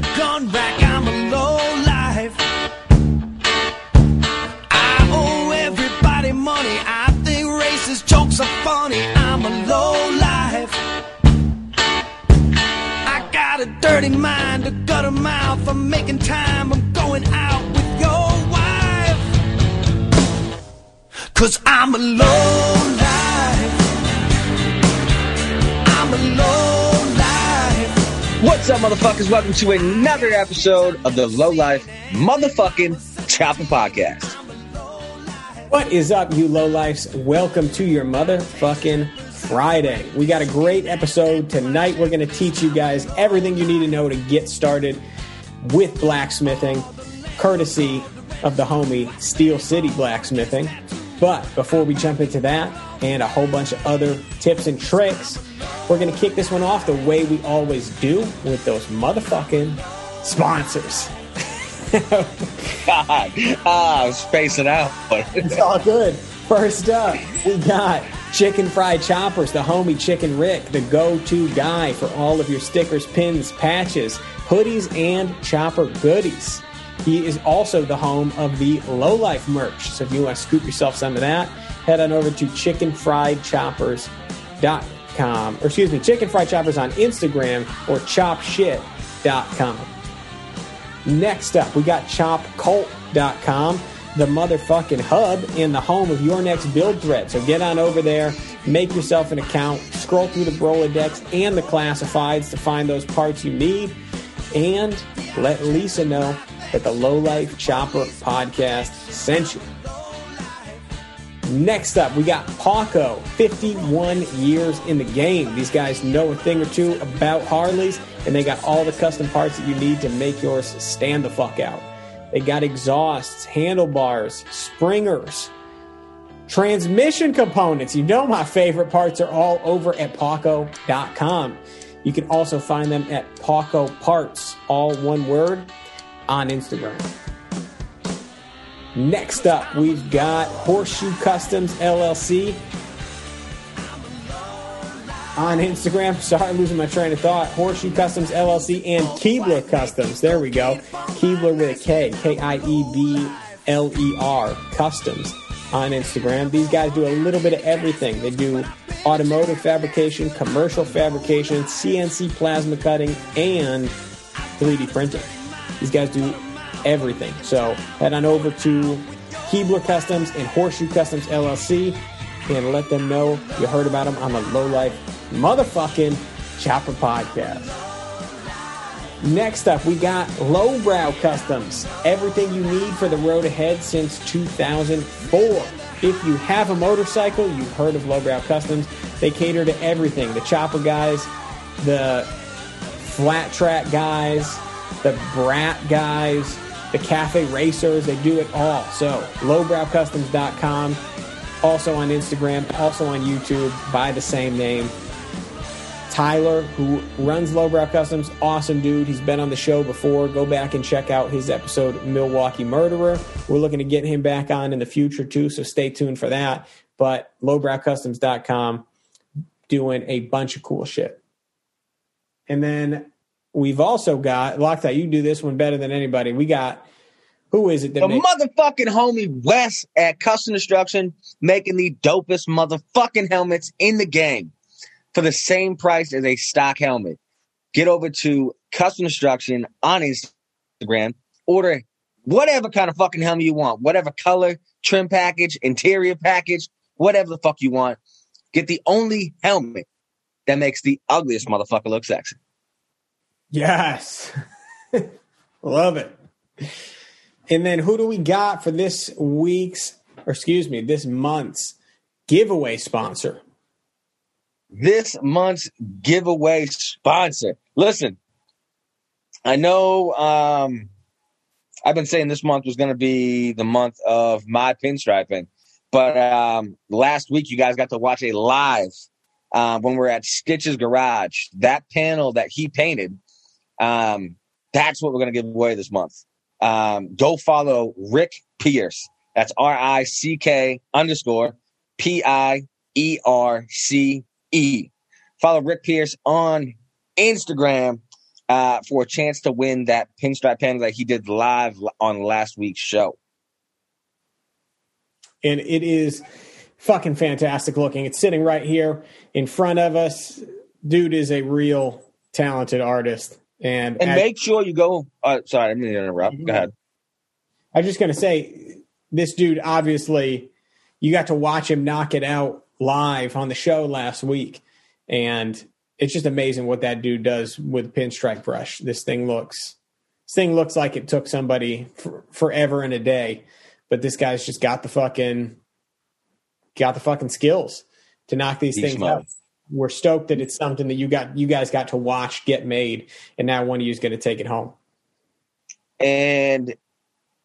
gun rack. Motherfuckers? Welcome to another episode of the Low Life Motherfucking Chopper Podcast. What is up, you low lifes? Welcome to your motherfucking Friday. We got a great episode tonight. We're going to teach you guys everything you need to know to get started with blacksmithing, courtesy of the homie Steel City Blacksmithing. But before we jump into that and a whole bunch of other tips and tricks, we're going to kick this one off the way we always do with those motherfucking sponsors. God, ah, I'm spacing out. It's all good. First up, we got Chicken Fried Choppers, the homie Chicken Rick, the go to guy for all of your stickers, pins, patches, hoodies, and chopper goodies. He is also the home of the Low Life merch. So if you want to scoop yourself some of that, head on over to chickenfriedchoppers.com. Or excuse me, Chicken Fried Choppers on Instagram or chopshit.com. Next up, we got chopcult.com, the motherfucking hub and the home of your next build thread. So get on over there, make yourself an account, scroll through the Rolodex and the classifieds to find those parts you need, and let Lisa know that the Low Life Chopper podcast sent you. Next up, we got Paughco, 51 years in the game. These guys know a thing or two about Harleys, and they got all the custom parts that you need to make yours stand the fuck out. They got exhausts, handlebars, springers, transmission components. You know my favorite parts are all over at Paughco.com. You can also find them at Paughco Parts, all one word, on Instagram. Next up, we've got Horseshoe Customs LLC on Instagram. Sorry, I'm losing my train of thought. Horseshoe Customs LLC and Kiebler Customs. There we go. Kiebler with a K, K I E B L E R Customs on Instagram. These guys do a little bit of everything. They do automotive fabrication, commercial fabrication, CNC plasma cutting, and 3D printing. These guys do everything. So head on over to Kiebler Customs and Horseshoe Customs LLC and let them know you heard about them on the Low Life Motherfucking Chopper Podcast. Next up, we got Lowbrow Customs. Everything you need for the road ahead since 2004. If you have a motorcycle, you've heard of Lowbrow Customs. They cater to everything the chopper guys, the flat track guys, the brat guys, the cafe racers. They do it all. So, lowbrowcustoms.com. Also on Instagram, also on YouTube by the same name. Tyler, who runs Lowbrow Customs, awesome dude. He's been on the show before. Go back and check out his episode, Milwaukee Murderer. We're looking to get him back on in the future too, so stay tuned for that. But lowbrowcustoms.com doing a bunch of cool shit. And then we've also got, Loctite, you do this one better than anybody. We got, who is it that The makes, motherfucking homie Wes at Custom Destruction making the dopest motherfucking helmets in the game for the same price as a stock helmet. Get over to Custom Destruction on Instagram. Order whatever kind of fucking helmet you want, whatever color, trim package, interior package, whatever the fuck you want. Get the only helmet that makes the ugliest motherfucker look sexy. Yes. Love it. And then who do we got for this week's, or excuse me, this month's giveaway sponsor? this month's giveaway sponsor. Listen, I know um, I've been saying this month was going to be the month of my pinstriping, but um, last week you guys got to watch a live uh, when we're at Stitch's Garage. That panel that he painted, um, that's what we're going to give away this month. Um, go follow Rick Pierce. That's R I C K underscore P I E R C E. Follow Rick Pierce on Instagram uh, for a chance to win that pinstripe pen that he did live on last week's show. And it is fucking fantastic looking. It's sitting right here in front of us. Dude is a real talented artist. And, And as- make sure you go. Uh, sorry, I'm going to interrupt. Go ahead. I was just going to say, this dude obviously, you got to watch him knock it out live on the show last week, and it's just amazing what that dude does with pinstripe brush. This thing looks, this thing looks like it took somebody for, forever and a day, but this guy's just got the fucking, got the fucking skills to knock these Beast things mode. out. We're stoked that it's something that you got, you guys got to watch get made, and now one of you is going to take it home. And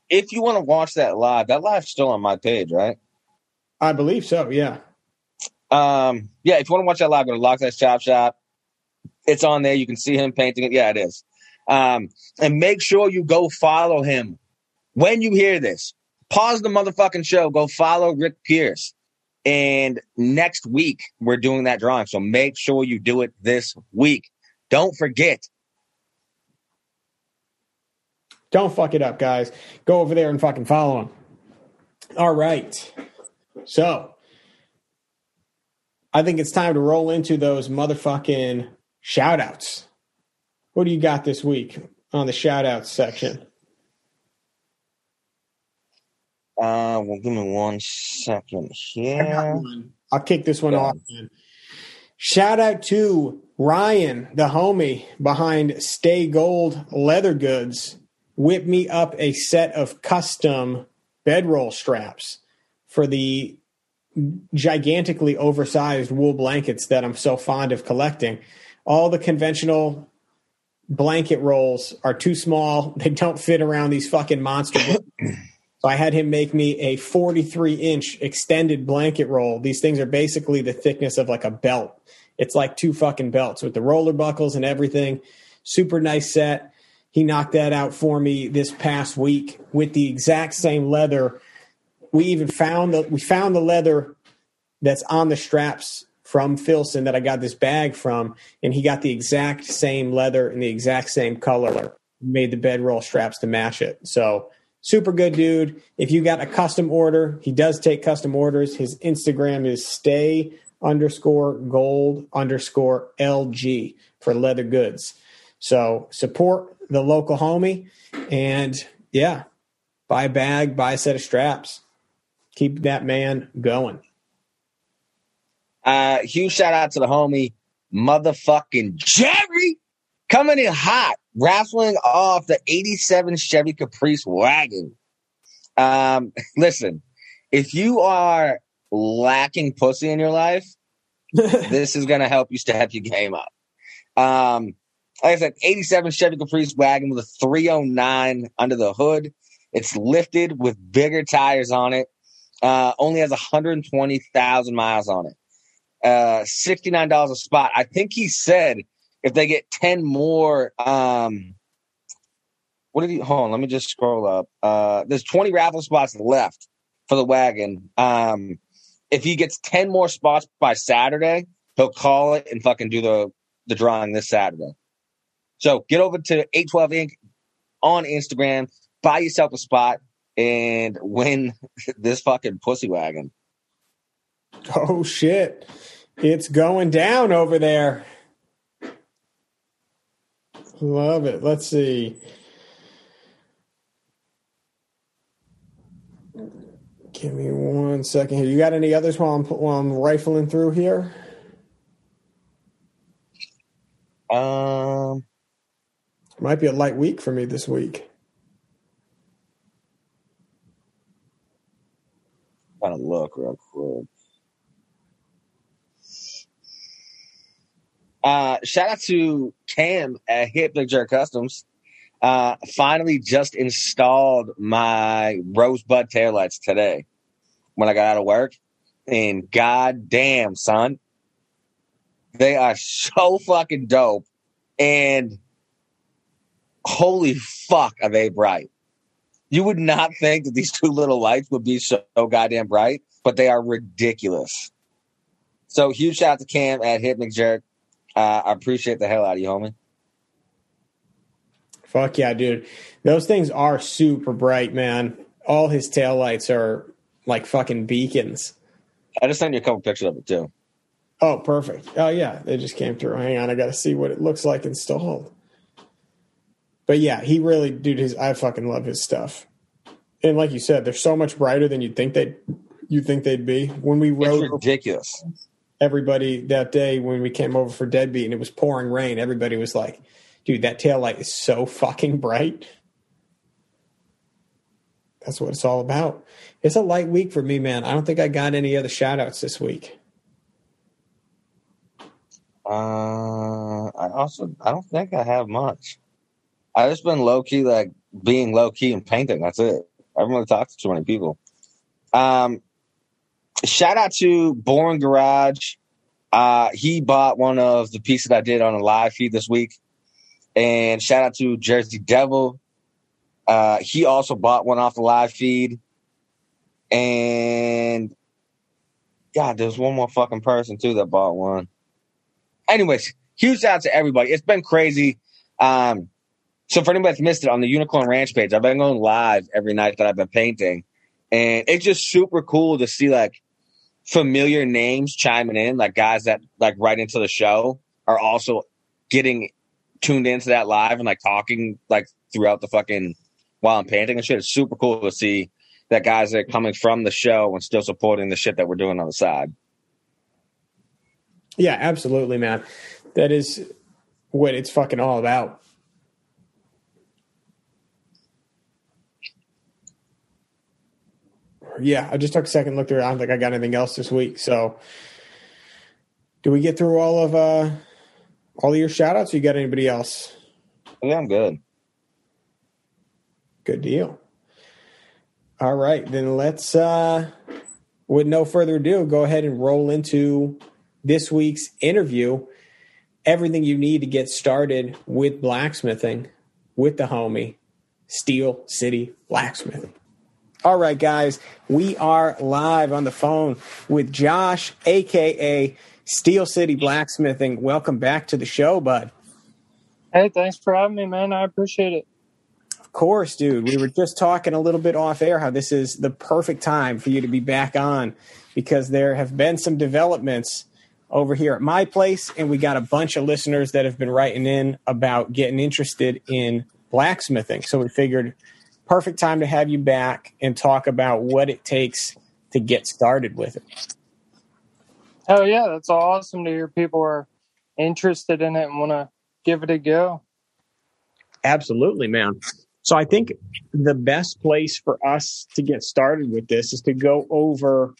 if you want to watch that live, that live's still on my page, right? I believe so. Yeah. Um, yeah, if you want to watch that live, go to Lock Size Chop Shop. It's on there. You can see him painting it. Yeah, it is. Um, and make sure you go follow him. When you hear this, pause the motherfucking show. Go follow Rick Pierce. And next week, we're doing that drawing. So make sure you do it this week. Don't forget. Don't fuck it up, guys. Go over there and fucking follow him. All right. So, I think it's time to roll into those motherfucking shout outs. What do you got this week on the shout outs section? Uh, well, give me one second here. I'll kick this one off. man. Shout out to Ryan, the homie behind Stay Gold Leather Goods. Whip me up a set of custom bedroll straps for the gigantically oversized wool blankets that I'm so fond of collecting. All the conventional blanket rolls are too small. They don't fit around these fucking monster. So I had him make me a 43 inch extended blanket roll. These things are basically the thickness of like a belt. It's like two fucking belts with the roller buckles and everything. Super nice set. He knocked that out for me this past week with the exact same leather. We even found the we found the leather that's on the straps from Filson that I got this bag from, and he got the exact same leather and the exact same color. Made the bedroll straps to match it. So super good dude. If you got a custom order, he does take custom orders. His Instagram is stay underscore gold underscore LG for leather goods. So support the local homie and yeah, buy a bag, buy a set of straps. Keep that man going. Uh, huge shout out to the homie, motherfucking Jerry, coming in hot, raffling off the 87 Chevy Caprice wagon. Um, listen, if you are lacking pussy in your life, this is going to help you step your game up. Um, like I said, 87 Chevy Caprice wagon with a 309 under the hood. It's lifted with bigger tires on it. Uh, only has 120,000 miles on it uh $69 a spot. I think he said if they get 10 more um what did he hold on, let me just scroll up. Uh there's 20 raffle spots left for the wagon. Um if he gets 10 more spots by Saturday, he'll call it and fucking do the the drawing this Saturday. So get over to 812 Inc. on Instagram, buy yourself a spot and win this fucking pussy wagon. Oh shit. It's going down over there. Love it. Let's see. Give me one second here. You got any others while I'm while I'm rifling through here? Um Might be a light week for me this week. Gotta look real quick. Uh, shout out to Cam at Jerk Customs. Uh, finally just installed my rosebud taillights today when I got out of work. And goddamn, son, they are so fucking dope. And holy fuck, are they bright. You would not think that these two little lights would be so, goddamn bright, but they are ridiculous. So huge shout out to Cam at Hit McJerk. Uh, I appreciate the hell out of you, homie. Fuck yeah, dude. Those things are super bright, man. All his taillights are like fucking beacons. I just sent you a couple pictures of it too. Oh, perfect. Oh yeah, they just came through. Hang on, I got to see what it looks like installed. But yeah, he really, dude. His I fucking love his stuff. And like you said, they're so much brighter than you'd think they you think they'd be. When we It's rode ridiculous. Everybody that day when we came over for Deadbeat and it was pouring rain, everybody was like, "Dude, that tail light is so fucking bright." That's what it's all about. It's a light week for me, man. I don't think I got any other shout outs this week. Uh, I also I don't think I have much. I just been low key like being low key and painting. That's it. I haven't really talked to too many people. Um, shout out to Born Garage. Uh, he bought one of the pieces I did on a live feed this week, and shout out to Jersey Devil. Uh, he also bought one off the live feed, and God, there's one more fucking person too that bought one anyways, huge shout out to everybody. It's been crazy. Um, so for anybody that's missed it on the Unicorn Ranch page, I've been going live every night that I've been painting, and it's just super cool to see like familiar names chiming in, like guys that like right into the show are also getting tuned into that live and like talking like throughout the fucking while I'm painting and shit. It's super cool to see that guys that are coming from the show and still supporting the shit that we're doing on the side. Yeah, absolutely, man. That is what it's fucking all about. Yeah, I just took a second look through. I don't think I got anything else this week. So, do we get through all of uh all of your shout outs? You got anybody else? Yeah, I'm good. Good deal. All right, then let's uh with no further ado, go ahead and roll into this week's interview. Everything you need to get started with blacksmithing with the homie, Steel City Blacksmithing. All right, guys, we are live on the phone with Josh, aka Steel City Blacksmithing. Welcome back to the show, bud. Hey, thanks for having me, man. I appreciate it. Of course, dude. We were just talking a little bit off air how this is the perfect time for you to be back on because there have been some developments over here at my place, and we got a bunch of listeners that have been writing in about getting interested in blacksmithing. So we figured perfect time to have you back and talk about what it takes to get started with it. Oh yeah, that's awesome to hear people are interested in it and want to give it a go. Absolutely, man. So I think the best place for us to get started with this is to go over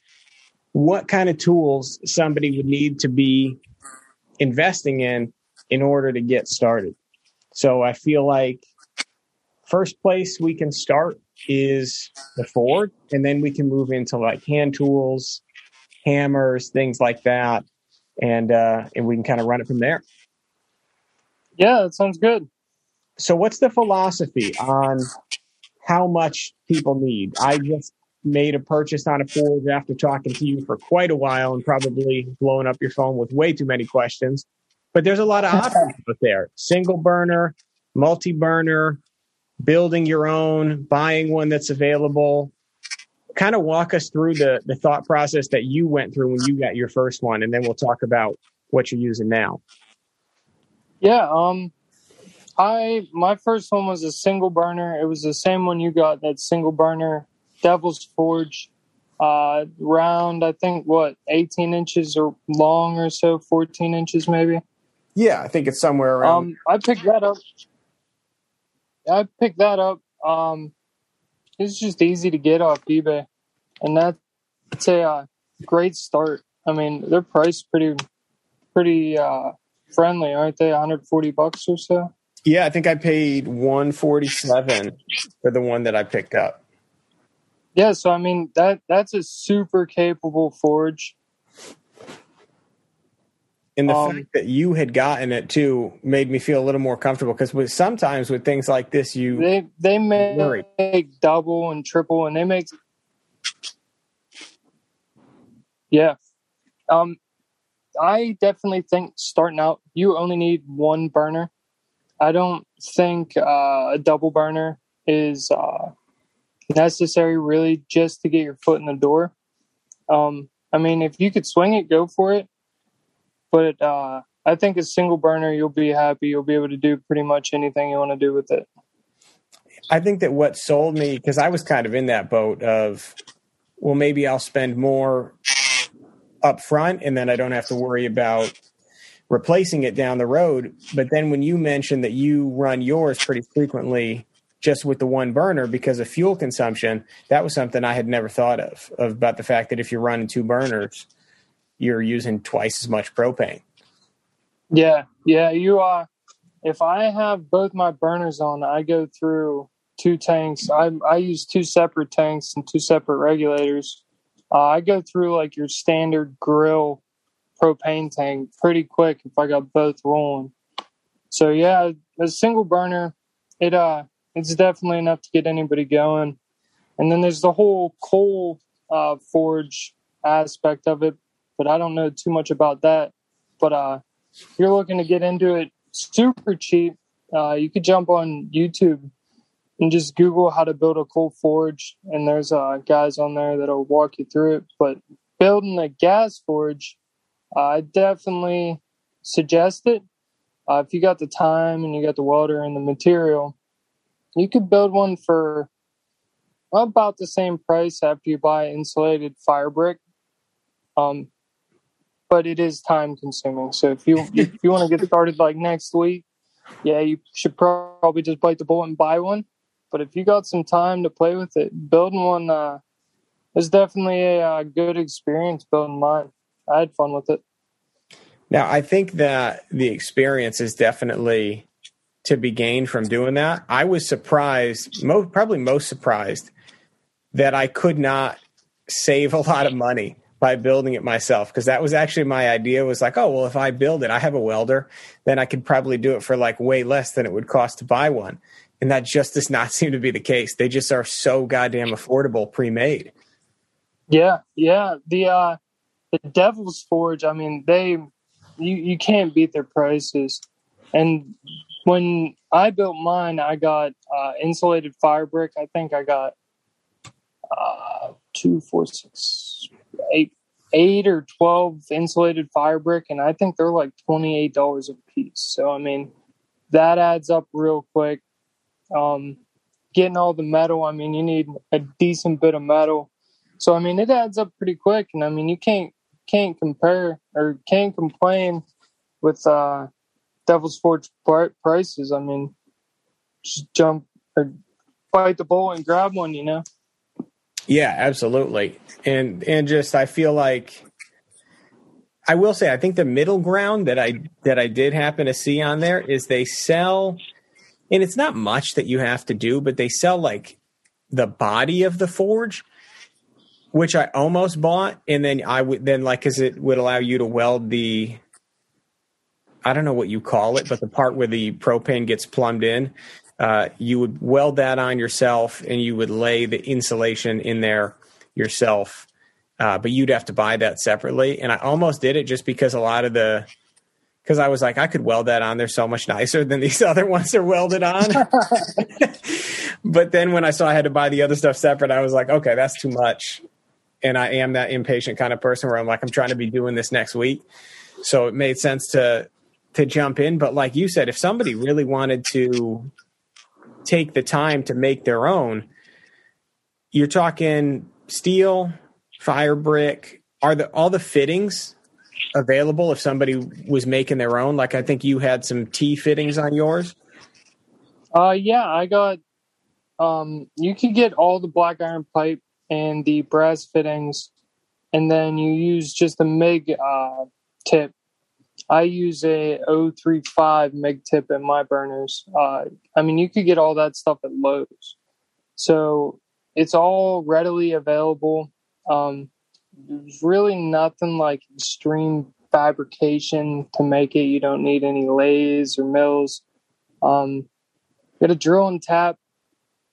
what kind of tools somebody would need to be investing in in order to get started. So I feel like first place we can start is the forge, and then we can move into like hand tools, hammers, things like that, and uh, and we can kind of run it from there. Yeah, that sounds good. So what's the philosophy on how much people need? I just made a purchase on a forge after talking to you for quite a while and probably blowing up your phone with way too many questions. But there's a lot of options out there. Single burner, multi burner, building your own, buying one that's available. Kind of walk us through the, the thought process that you went through when you got your first one, and then we'll talk about what you're using now. Yeah, um I my first one was a single burner. It was the same one you got, that single burner Devil's Forge. Uh round I think what, eighteen inches or long or so, fourteen inches maybe. Yeah, I think it's somewhere around. Um I picked that up. I picked that up. Um it's just easy to get off eBay. And that's a uh, great start. I mean, they're priced pretty pretty uh friendly, aren't they? 140 bucks or so. Yeah, I think I paid 147 for the one that I picked up. Yeah, so I mean that that's a super capable forge. And the Um, fact that you had gotten it too made me feel a little more comfortable because with sometimes with things like this, you They they Worried. make double and triple, and they make yeah. Um, I definitely think starting out, you only need one burner. I don't think uh, a double burner is uh, necessary really just to get your foot in the door. Um, I mean, if you could swing it, go for it. But uh, I think a single burner, you'll be happy. You'll be able to do pretty much anything you want to do with it. I think that what sold me because I was kind of in that boat of, well, maybe I'll spend more up front and then I don't have to worry about replacing it down the road. But then when you mentioned that you run yours pretty frequently just with the one burner because of fuel consumption, that was something I had never thought of, of about the fact that if you're running two burners, you're using twice as much propane. Yeah, yeah, you are. Uh, if I have both my burners on, I go through two tanks. I I use two separate tanks and two separate regulators. Uh, I go through like your standard grill propane tank pretty quick if I got both rolling. So yeah, a single burner, it uh, it's definitely enough to get anybody going. And then there's the whole coal uh, forge aspect of it, but I don't know too much about that. But uh, if you're looking to get into it super cheap, uh, you could jump on YouTube and just Google how to build a coal forge, and there's uh, guys on there that'll walk you through it. But building a gas forge, I definitely suggest it. Uh, if you got the time and you got the welder and the material, you could build one for about the same price after you buy insulated fire brick. Um, but it is time consuming. So if you if you want to get started like next week, yeah, you should probably just bite the bullet and buy one. But if you got some time to play with it, building one uh, is definitely a, a uh, good experience. Building mine, I had fun with it. Now, I think that the experience is definitely to be gained from doing that. I was surprised, most, probably most surprised, that I could not save a lot of money by building it myself because that was actually my idea was like oh well if i build it i have a welder then i could probably do it for like way less than it would cost to buy one and that just does not seem to be the case. They just are so goddamn affordable pre-made. Yeah, yeah. The uh the Devil's Forge, I mean, they you you can't beat their prices. And when I built mine, I got uh, insulated fire brick. I think I got uh, two, four, six, eight, eight or twelve insulated fire brick, and I think they're like twenty eight dollars a piece. So I mean, that adds up real quick. Um, getting all the metal, I mean, you need a decent bit of metal. So I mean, it adds up pretty quick, and I mean, you can't can't compare or can't complain with uh, Devil's Forge prices. I mean, just jump or bite the bull and grab one, you know. Yeah, absolutely, and and just I feel like I will say I think the middle ground that I that I did happen to see on there is they sell and it's not much that you have to do, but they sell like the body of the forge, which I almost bought, and then I would then like because it would allow you to weld the I don't know what you call it, but the part where the propane gets plumbed in, uh, you would weld that on yourself, and you would lay the insulation in there yourself. Uh, but you'd have to buy that separately. And I almost did it just because a lot of the because I was like, I could weld that on there so much nicer than these other ones are welded on. but then when I saw I had to buy the other stuff separate, I was like, okay, that's too much. And I am that impatient kind of person where I'm like, I'm trying to be doing this next week. So it made sense to to jump in. But like you said, if somebody really wanted to take the time to make their own, you're talking steel, fire brick, are the all the fittings available if somebody was making their own? Like I think you had some T fittings on yours. Uh, yeah, I got. Um, you could get all the black iron pipe and the brass fittings, and then you use just a MIG uh, tip. I use a 035 MIG tip in my burners. Uh, I mean, you could get all that stuff at Lowe's, so it's all readily available. Um, there's really nothing like extreme fabrication to make it. You don't need any lathes or mills. Um, get a drill and tap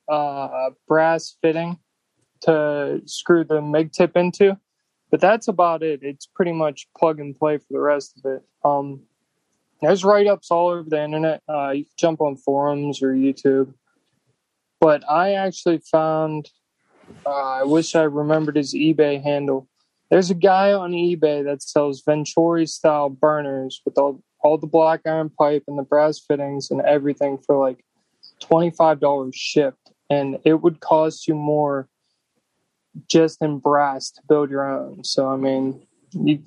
uh, brass fitting to screw the MIG tip into, but that's about it. It's pretty much plug and play for the rest of it. Um, there's write ups all over the internet. Uh, you can jump on forums or YouTube. But I actually found, uh, I wish I remembered his eBay handle. There's a guy on eBay that sells Venturi style burners with all, all the black iron pipe and the brass fittings and everything for like $25 shipped. And it would cost you more just in brass to build your own. So, I mean, you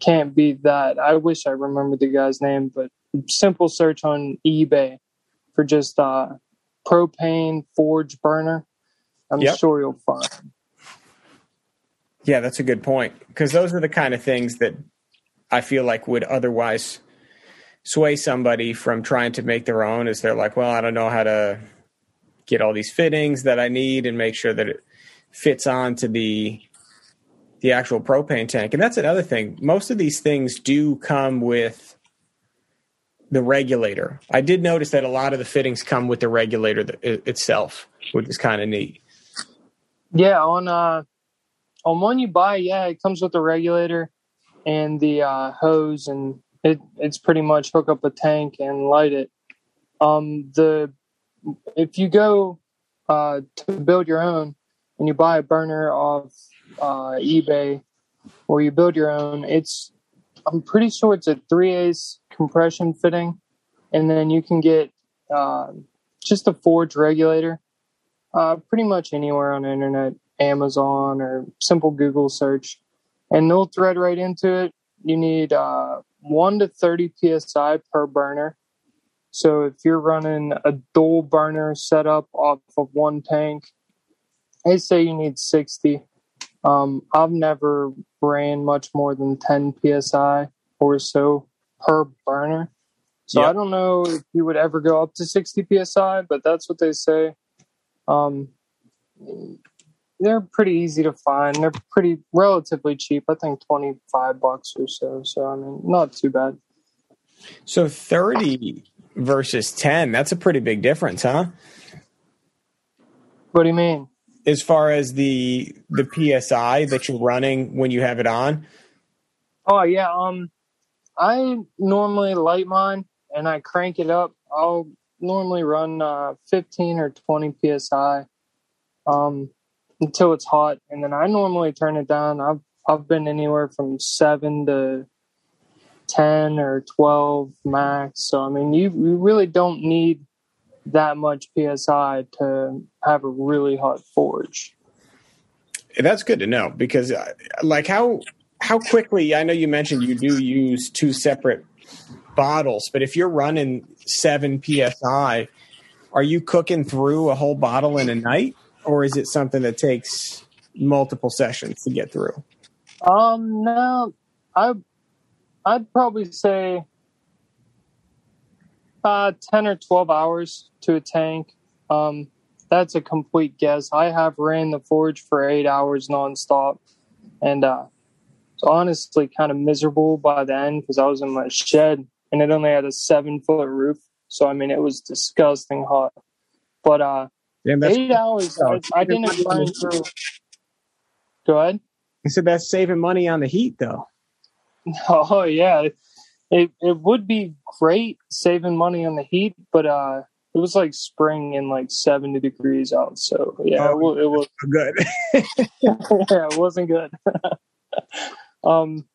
can't beat that. I wish I remembered the guy's name, but simple search on eBay for just uh, propane forge burner. I'm Yep. sure you'll find. Yeah, that's a good point because those are the kind of things that I feel like would otherwise sway somebody from trying to make their own. Is they're like, well, I don't know how to get all these fittings that I need and make sure that it fits onto the the actual propane tank. And that's another thing. Most of these things do come with the regulator. I did notice that a lot of the fittings come with the regulator itself, which is kind of neat. Yeah, on uh, on one you buy, yeah, it comes with the regulator and the uh, hose, and it it's pretty much hook up a tank and light it. Um, the if you go uh, to build your own and you buy a burner off uh, eBay or you build your own, it's I'm pretty sure it's a three ace compression fitting, and then you can get uh, just a forge regulator uh, pretty much anywhere on the internet, Amazon or simple Google search, and they'll thread right into it. You need uh, one to thirty psi per burner. So if you're running a dual burner setup off of one tank, I say you need sixty. Um, I've never ran much more than ten psi or so per burner. So Yep. I don't know if you would ever go up to sixty psi, but that's what they say. Um, they're pretty easy to find. They're pretty relatively cheap. I think twenty five bucks or so. So I mean, not too bad. So 30 versus 10, that's a pretty big difference, huh? What do you mean? As far as the the PSI that you're running when you have it on. Oh yeah. Um, I normally light mine and I crank it up. I'll normally run uh, fifteen or twenty psi, um, until it's hot, and then I normally turn it down. I've I've been anywhere from seven to ten or twelve max. So I mean, you you really don't need that much psi to have a really hot forge. That's good to know because uh, like how how quickly I know you mentioned you do use two separate bottles, but if you're running 7 psi, are you cooking through a whole bottle in a night or is it something that takes multiple sessions to get through? Um, no, I, I'd probably say uh, ten or twelve hours to a tank. Um, that's a complete guess. I have ran the forge for eight hours nonstop, and uh, it's honestly kind of miserable by the end because I was in my shed and it only had a seven foot roof. So I mean, it was disgusting hot. But uh, Damn, eight hours, I, I didn't burn through. Go ahead. I said that's saving money on the heat though. Oh yeah, it it would be great saving money on the heat, but uh, it was like spring and like seventy degrees out. So yeah, it, it was Good. yeah, it wasn't good. um,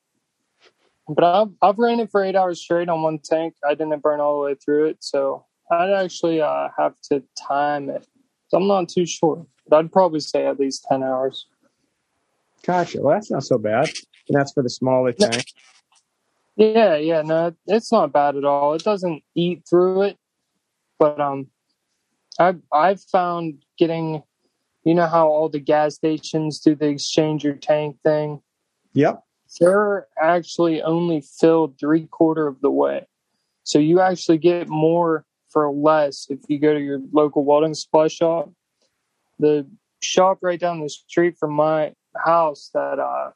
but I've I've ran it for eight hours straight on one tank. I didn't burn all the way through it, so I'd actually uh, have to time it. So I'm not too sure, but I'd probably say at least ten hours. Gotcha. Well, that's not so bad. And that's for the smaller tank. Yeah, yeah, no, it's not bad at all. It doesn't eat through it, but um, I I've found getting, you know how all the gas stations do the exchange your tank thing. Yep. They're actually only filled three quarter of the way, so you actually get more for less if you go to your local welding supply shop. The shop right down the street from my house that uh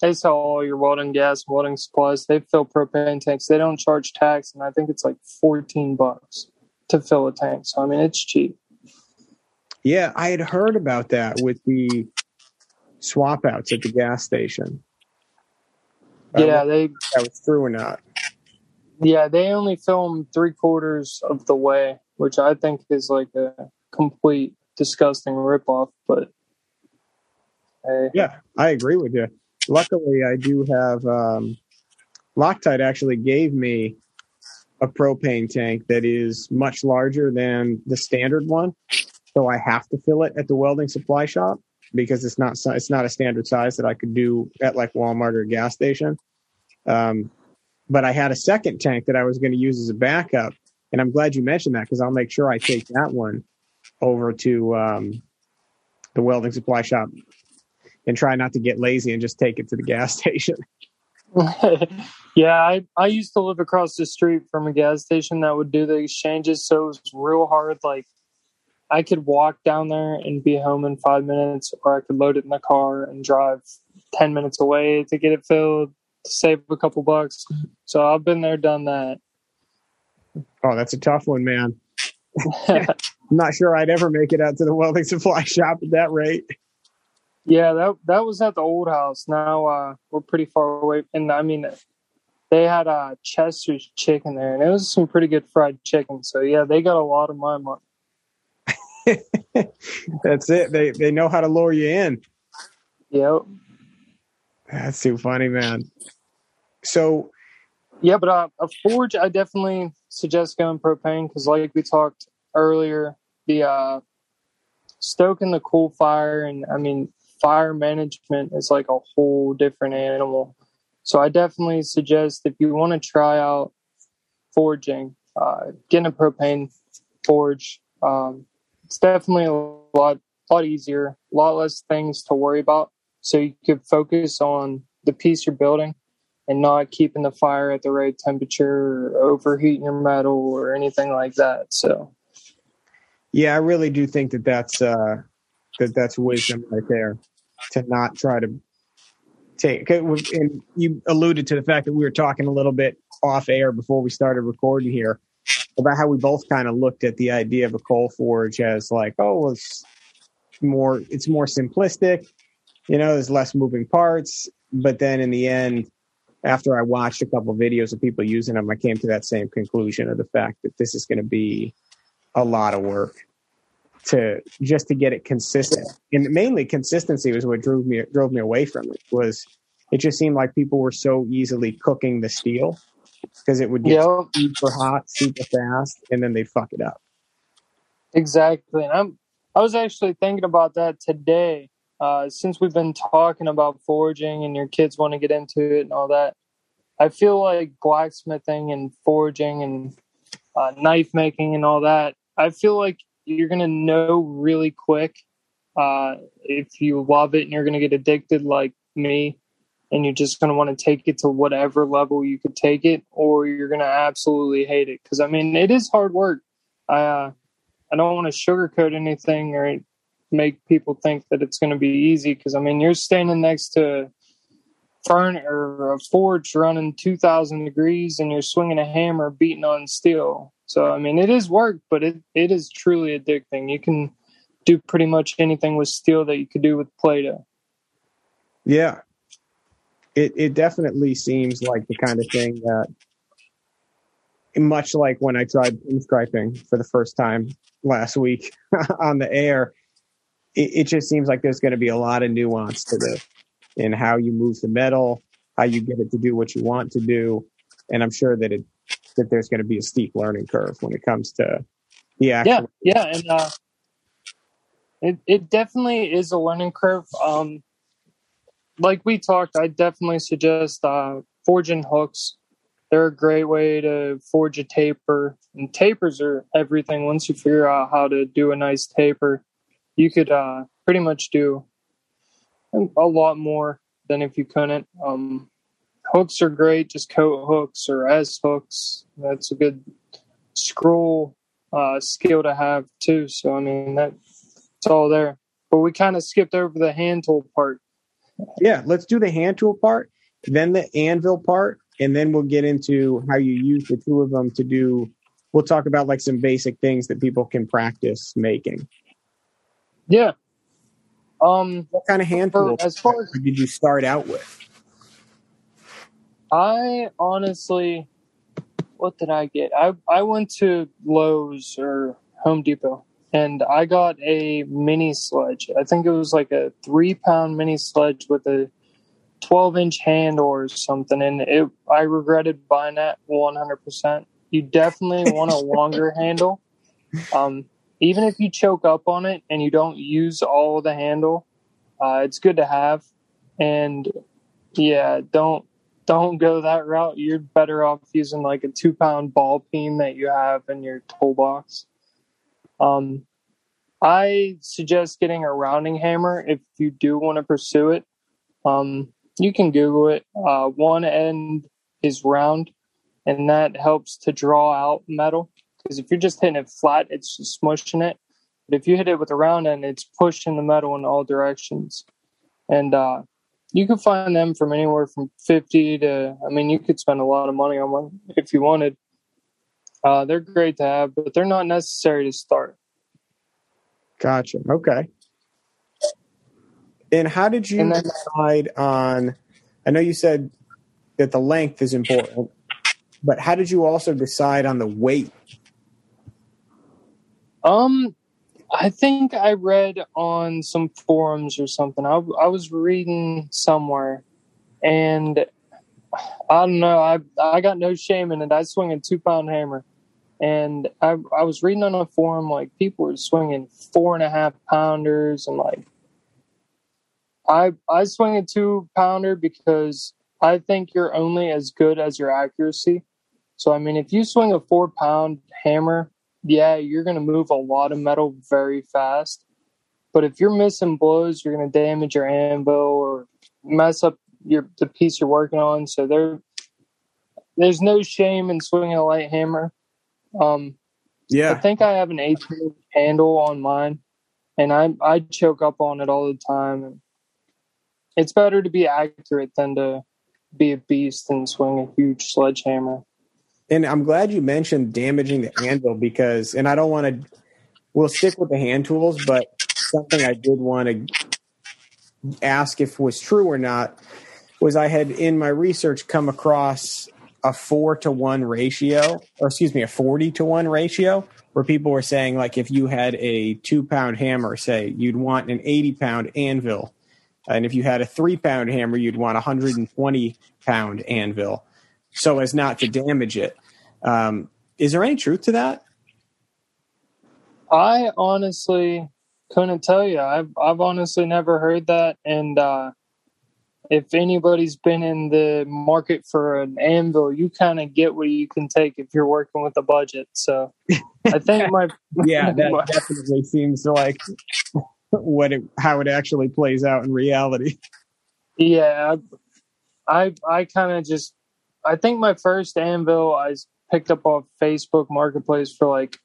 they sell all your welding gas, welding supplies. They fill propane tanks. They don't charge tax, and I think it's like fourteen bucks to fill a tank. So I mean, it's cheap. Yeah, I had heard about that with the swap outs at the gas station. I don't know yeah, they that was true or not. Yeah, they only film three quarters of the way, which I think is like a complete disgusting ripoff. But hey, Yeah, I agree with you. Luckily, I do have um, Loctite actually gave me a propane tank that is much larger than the standard one, so I have to fill it at the welding supply shop because it's not it's not a standard size that I could do at like Walmart or a gas station. Um, but I had a second tank that I was going to use as a backup, and I'm glad you mentioned that because I'll make sure I take that one over to um, the welding supply shop and try not to get lazy and just take it to the gas station. yeah, I I used to live across the street from a gas station that would do the exchanges, so it was real hard. Like I could walk down there and be home in five minutes, or I could load it in the car and drive ten minutes away to get it filled to save a couple bucks. So I've been there, done that. Oh, that's a tough one, man. I'm not sure I'd ever make it out to the welding supply shop at that rate. Yeah, that that was at the old house. Now uh, we're pretty far away, and I mean, they had uh, Chester's chicken there, and it was some pretty good fried chicken. So yeah, they got a lot of my money. That's it. They they know how to lure you in. Yep. That's too funny, man. So Yeah, but uh, a forge, I definitely suggest going propane because, like we talked earlier, the uh, stoking the coal fire and I mean fire management is like a whole different animal. So I definitely suggest if you want to try out forging, uh, getting a propane forge. Um, it's definitely a lot lot easier, a lot less things to worry about. So you could focus on the piece you're building and not keeping the fire at the right temperature or overheating your metal or anything like that. So yeah, I really do think that that's uh, that that's wisdom right there to not try to take. And you alluded to the fact that we were talking a little bit off air before we started recording here about how we both kind of looked at the idea of a coal forge as like, oh, it's more it's more simplistic. You know, there's less moving parts. But then in the end, after I watched a couple of videos of people using them, I came to that same conclusion of the fact that this is going to be a lot of work to just to get it consistent. And mainly consistency was what drove me drove me away from it. Was it just seemed like people were so easily cooking the steel because it would get yeah, super hot, super fast, and then they fuck it up. exactly. And I'm I was actually thinking about that today. Uh, since we've been talking about forging and your kids want to get into it and all that, I feel like blacksmithing and forging and uh, knife making and all that. I feel like you're gonna know really quick uh, if you love it and you're gonna get addicted like me, and you're just gonna want to take it to whatever level you could take it, or you're gonna absolutely hate it. Because I mean, it is hard work. I uh, I don't want to sugarcoat anything or make people think that it's going to be easy. Because I mean, you're standing next to furn or a forge running 2,000 degrees, and you're swinging a hammer beating on steel. So I mean, it is work, but it it is truly addicting. You can do pretty much anything with steel that you could do with Play-Doh. Yeah. It it definitely seems like the kind of thing that much like when I tried pinstriping for the first time last week on the air, it, it just seems like there's going to be a lot of nuance to this in how you move the metal, how you get it to do what you want to do, and I'm sure that it that there's going to be a steep learning curve when it comes to the actual. Yeah, yeah, and uh, it it definitely is a learning curve. Um, like we talked, I definitely suggest uh, forging hooks. They're a great way to forge a taper, and tapers are everything. Once you figure out how to do a nice taper, you could uh, pretty much do a lot more than if you couldn't. Um, hooks are great, just coat hooks or S hooks. That's a good scroll uh, skill to have too. So I mean that it's all there. But we kind of skipped over the hand tool part. Yeah, let's do the hand tool part, then the anvil part, and then we'll get into how you use the two of them to do. We'll talk about like some basic things that people can practice making. Yeah. Um, What kind of hand tools as far as- did you start out with? I honestly what did I get? I I went to Lowe's or Home Depot and I got a mini sledge. I think it was like a three pound mini sledge with a 12 inch hand or something. And it, I regretted buying that 100%. You definitely want a longer handle. Um, even if you choke up on it and you don't use all the handle, uh, it's good to have. And yeah, don't don't go that route. You're better off using like a two pound ball peen that you have in your toolbox. Um, I suggest getting a rounding hammer if you do want to pursue it. Um, you can Google it. Uh, one end is round, and that helps to draw out metal. Because if you're just hitting it flat, it's just smushing it. But if you hit it with a round end, it's pushing the metal in all directions. And uh, you can find them from anywhere from 50 to, I mean, you could spend a lot of money on one if you wanted. Uh, they're great to have, but they're not necessary to start. Gotcha. Okay. And how did you then- decide on? I know you said that the length is important, but how did you also decide on the weight? Um, I think I read on some forums or something. I, I was reading somewhere, and I don't know. I I got no shame in it. I swing a two pound hammer, and I I was reading on a forum like people were swinging four and a half pounders, and like I I swing a two pounder because I think you're only as good as your accuracy. So I mean, if you swing a four pound hammer yeah, you're going to move a lot of metal very fast. But if you're missing blows, you're going to damage your anvil or mess up your the piece you're working on. So there, there's no shame in swinging a light hammer. Um, yeah, I think I have an 18 handle on mine, and I I choke up on it all the time. And it's better to be accurate than to be a beast and swing a huge sledgehammer. And I'm glad you mentioned damaging the anvil because, and I don't want to, we'll stick with the hand tools, but something I did want to ask if was true or not was I had in my research come across a four to one ratio, or excuse me, a 40 to one ratio where people were saying like if you had a two pound hammer, say you'd want an 80 pound anvil. And if you had a three pound hammer, you'd want a 120 pound anvil so as not to damage it. Um, is there any truth to that? I honestly couldn't tell you. I've I've honestly never heard that, and uh, if anybody's been in the market for an anvil, you kind of get what you can take if you're working with a budget. So I think my Yeah, that definitely seems like what it, how it actually plays out in reality. yeah, I I, I kind of just I think my first anvil I picked up off Facebook Marketplace for like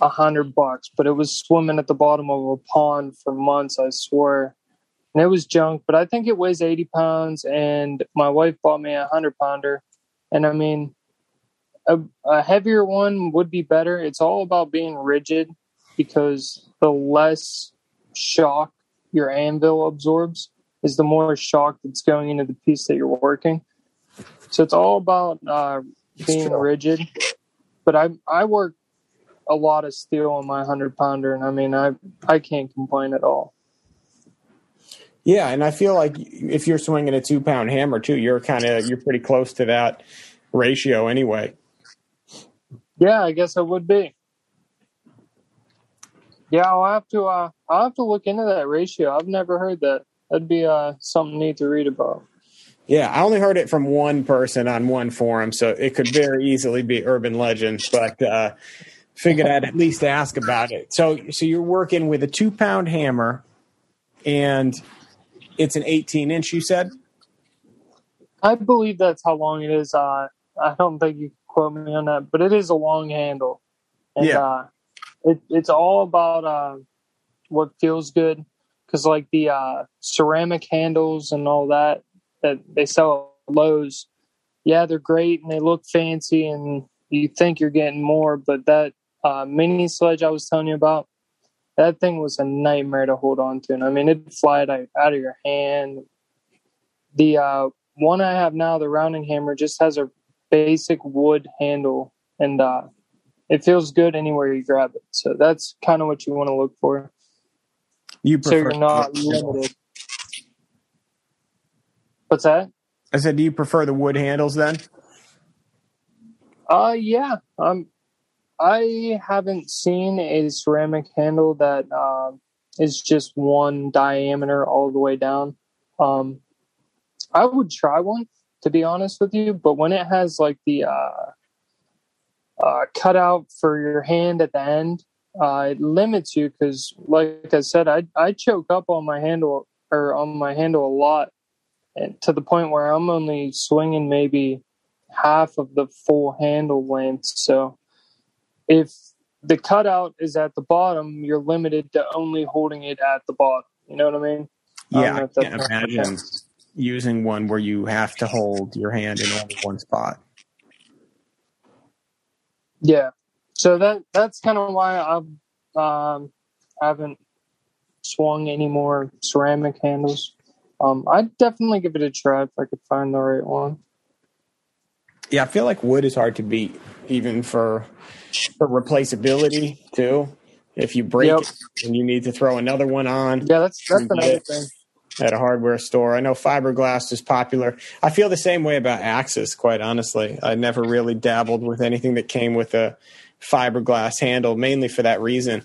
a hundred bucks, but it was swimming at the bottom of a pond for months. I swear. and it was junk, but I think it weighs 80 pounds. And my wife bought me a 100 pounder. And I mean, a, a heavier one would be better. It's all about being rigid because the less shock your anvil absorbs is the more shock that's going into the piece that you're working. So it's all about uh, being rigid. But I I work a lot of steel on my hundred pounder, and I mean I I can't complain at all. Yeah, and I feel like if you're swinging a two pound hammer too, you're kind of you're pretty close to that ratio anyway. Yeah, I guess I would be. Yeah, I'll have to. Uh, I'll have to look into that ratio. I've never heard that. That'd be uh, something neat to read about. Yeah, I only heard it from one person on one forum, so it could very easily be urban legend. But uh, figured I'd at least ask about it. So, so you're working with a two pound hammer, and it's an 18 inch. You said. I believe that's how long it is. Uh, I don't think you can quote me on that, but it is a long handle. And, Yeah. Uh, it, it's all about uh, what feels good. Because, like the uh, ceramic handles and all that that they sell at Lowe's, yeah, they're great and they look fancy and you think you're getting more. But that uh, mini sledge I was telling you about, that thing was a nightmare to hold on to. And I mean, it'd fly out, out of your hand. The uh, one I have now, the rounding hammer, just has a basic wood handle, and uh, it feels good anywhere you grab it. So that's kind of what you want to look for. You So prefer you're not limited. What's that? I said, do you prefer the wood handles then? Uh, yeah. Um, I haven't seen a ceramic handle that um is just one diameter all the way down. Um, I would try one to be honest with you, but when it has like the uh, uh, cutout for your hand at the end, uh, it limits you because, like I said, I I choke up on my handle or on my handle a lot, to the point where I'm only swinging maybe half of the full handle length. So if the cutout is at the bottom, you're limited to only holding it at the bottom. You know what I mean? Yeah, know I can't imagine using one where you have to hold your hand in only one spot. Yeah. So that that's kind of why I've um, haven't swung any more ceramic handles. Um, I'd definitely give it a try if I could find the right one. Yeah, I feel like wood is hard to beat, even for for replaceability too. If you break Yep. it and you need to throw another one on Yeah, that's that's another thing. at a hardware store, I know fiberglass is popular. I feel the same way about Axis. Quite honestly, I never really dabbled with anything that came with a fiberglass handle, mainly for that reason.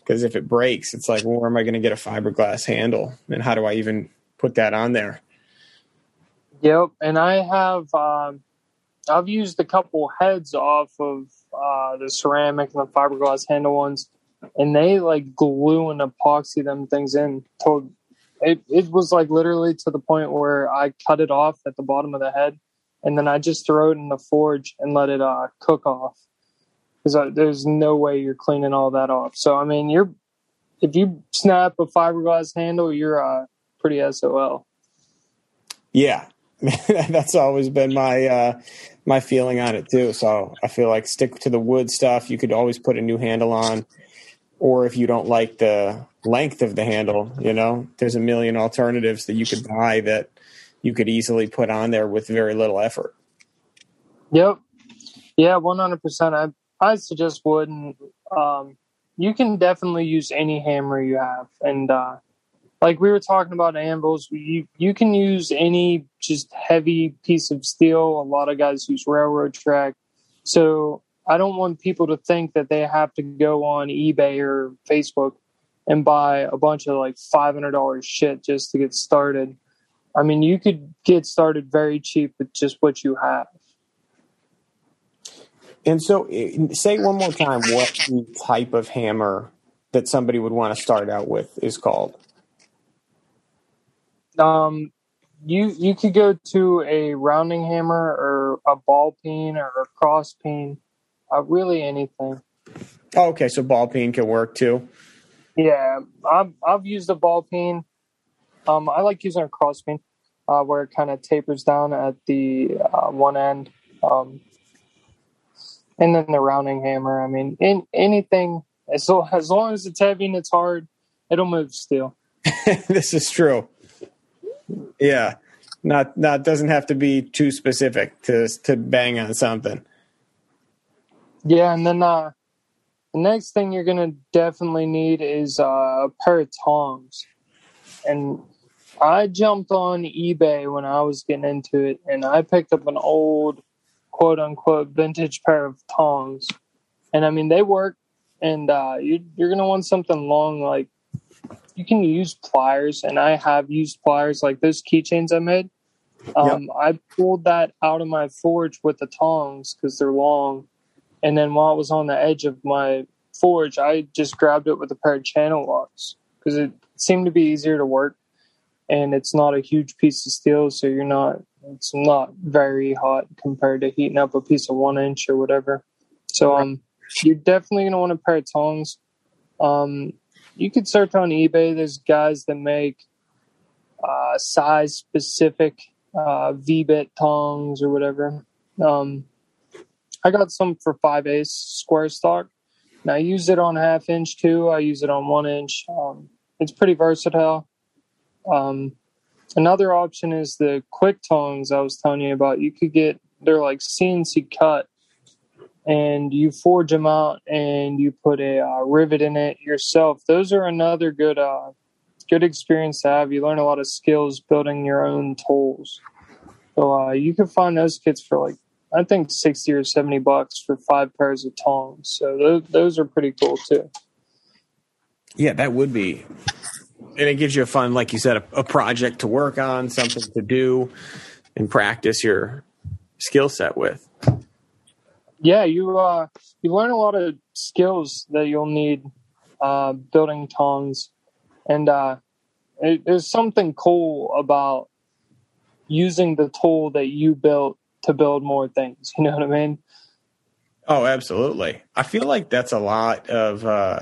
Because if it breaks, it's like, well, where am I going to get a fiberglass handle, and how do I even put that on there? Yep, and I have um, I've used a couple heads off of uh, the ceramic and the fiberglass handle ones, and they like glue and epoxy them things in. To, it it was like literally to the point where I cut it off at the bottom of the head, and then I just throw it in the forge and let it uh, cook off. Because there's no way you're cleaning all that off. So I mean, you're if you snap a fiberglass handle, you're uh, pretty SOL. Yeah, that's always been my uh, my feeling on it too. So I feel like stick to the wood stuff. You could always put a new handle on, or if you don't like the length of the handle, you know, there's a million alternatives that you could buy that you could easily put on there with very little effort. Yep. Yeah, one hundred percent. I I suggest wood, and um, you can definitely use any hammer you have, and uh, like we were talking about anvils, you you can use any just heavy piece of steel. A lot of guys use railroad track, so I don't want people to think that they have to go on eBay or Facebook and buy a bunch of like five hundred dollars shit just to get started. I mean, you could get started very cheap with just what you have. And so, eh, say one more time what the type of hammer that somebody would want to start out with is called. Um you you could go to a rounding hammer or a ball peen or a cross peen uh, really anything Oh, okay, so ball peen can work too. yeah i've i've used a ball peen um i like using a cross peen uh where it kind of tapers down at the uh, one end um and then the rounding hammer i mean in anything as long, as long as it's heavy and it's hard it'll move steel this is true. Yeah, not not doesn't have to be too specific to to bang on something. Yeah, and then uh, the next thing you're gonna definitely need is uh, a pair of tongs. And I jumped on eBay when I was getting into it, and I picked up an old, quote unquote, vintage pair of tongs. And I mean, they work, and uh, you, you're gonna want something long, like you can use pliers, and I have used pliers, like those keychains I made. Um, I pulled that out of my forge with the tongs because they're long and then while it was on the edge of my forge, I just grabbed it with a pair of channel locks because it seemed to be easier to work, and it's not a huge piece of steel, so you're not it's not very hot compared to heating up a piece of one inch or whatever. So um, you're definitely gonna want a pair of tongs. Um, you could search on eBay. There's guys that make uh, size specific uh, V-bit tongs or whatever. Um, I got some for five ace square stock. And I use it on half inch too. I use it on one inch. Um, it's pretty versatile. Um, another option is the quick tongs I was telling you about. You could get they're like CNC cut, and you forge them out and you put a uh, rivet in it yourself. Those are another good uh, good experience to have. You learn a lot of skills building your own tools. So uh, you can find those kits for like I think sixty or seventy bucks for five pairs of tongs. So those, those are pretty cool too. Yeah, that would be, and it gives you a fun, like you said, a, a project to work on, something to do, and practice your skill set with. Yeah, you uh, you learn a lot of skills that you'll need uh, building tongs, and uh, it, there's something cool about using the tool that you built to build more things. You know what I mean? Oh, absolutely. I feel like that's a lot of uh,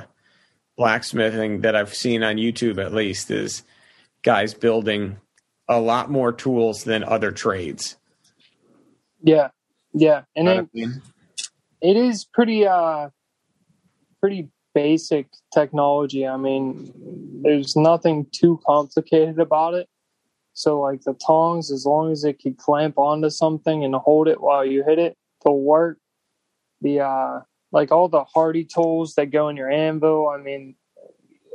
blacksmithing that I've seen on YouTube, at least, is guys building a lot more tools than other trades. Yeah, yeah, and it, it is pretty uh pretty basic technology. I mean, there's nothing too complicated about it. So like the tongs, as long as it can clamp onto something and hold it while you hit it, they'll work. The uh like all the hardy tools that go in your anvil, I mean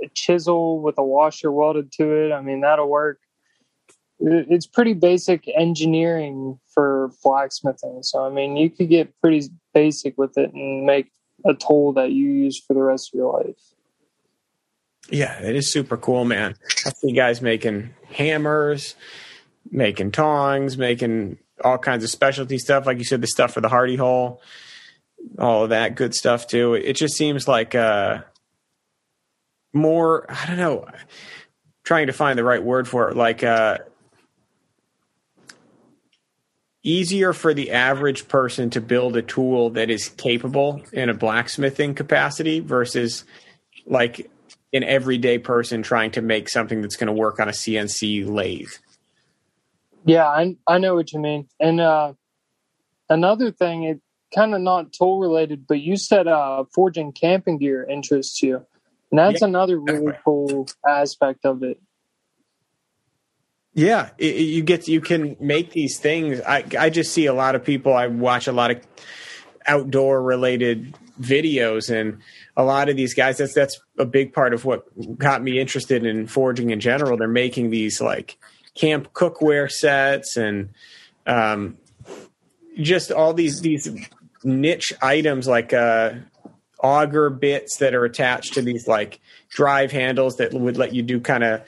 a chisel with a washer welded to it, I mean that'll work. It's pretty basic engineering for blacksmithing. So I mean you could get pretty basic with it and make a tool that you use for the rest of your life. Yeah, it is super cool, man. I see guys making hammers, making tongs, making all kinds of specialty stuff. Like you said, the stuff for the hardy hole, all of that good stuff too. It just seems like uh, more, I don't know, trying to find the right word for it. Like, uh, easier for the average person to build a tool that is capable in a blacksmithing capacity versus like an everyday person trying to make something that's going to work on a CNC lathe. Yeah, I I know what you mean. And uh, another thing, it kind of not tool related, but you said uh, forging camping gear interests you, and that's yeah, another really definitely. cool aspect of it. Yeah, it, you get you can make these things. I I just see a lot of people. I watch a lot of outdoor related videos and a lot of these guys that's that's a big part of what got me interested in forging in general they're making these like camp cookware sets and um, just all these these niche items like uh, auger bits that are attached to these like drive handles that would let you do kind of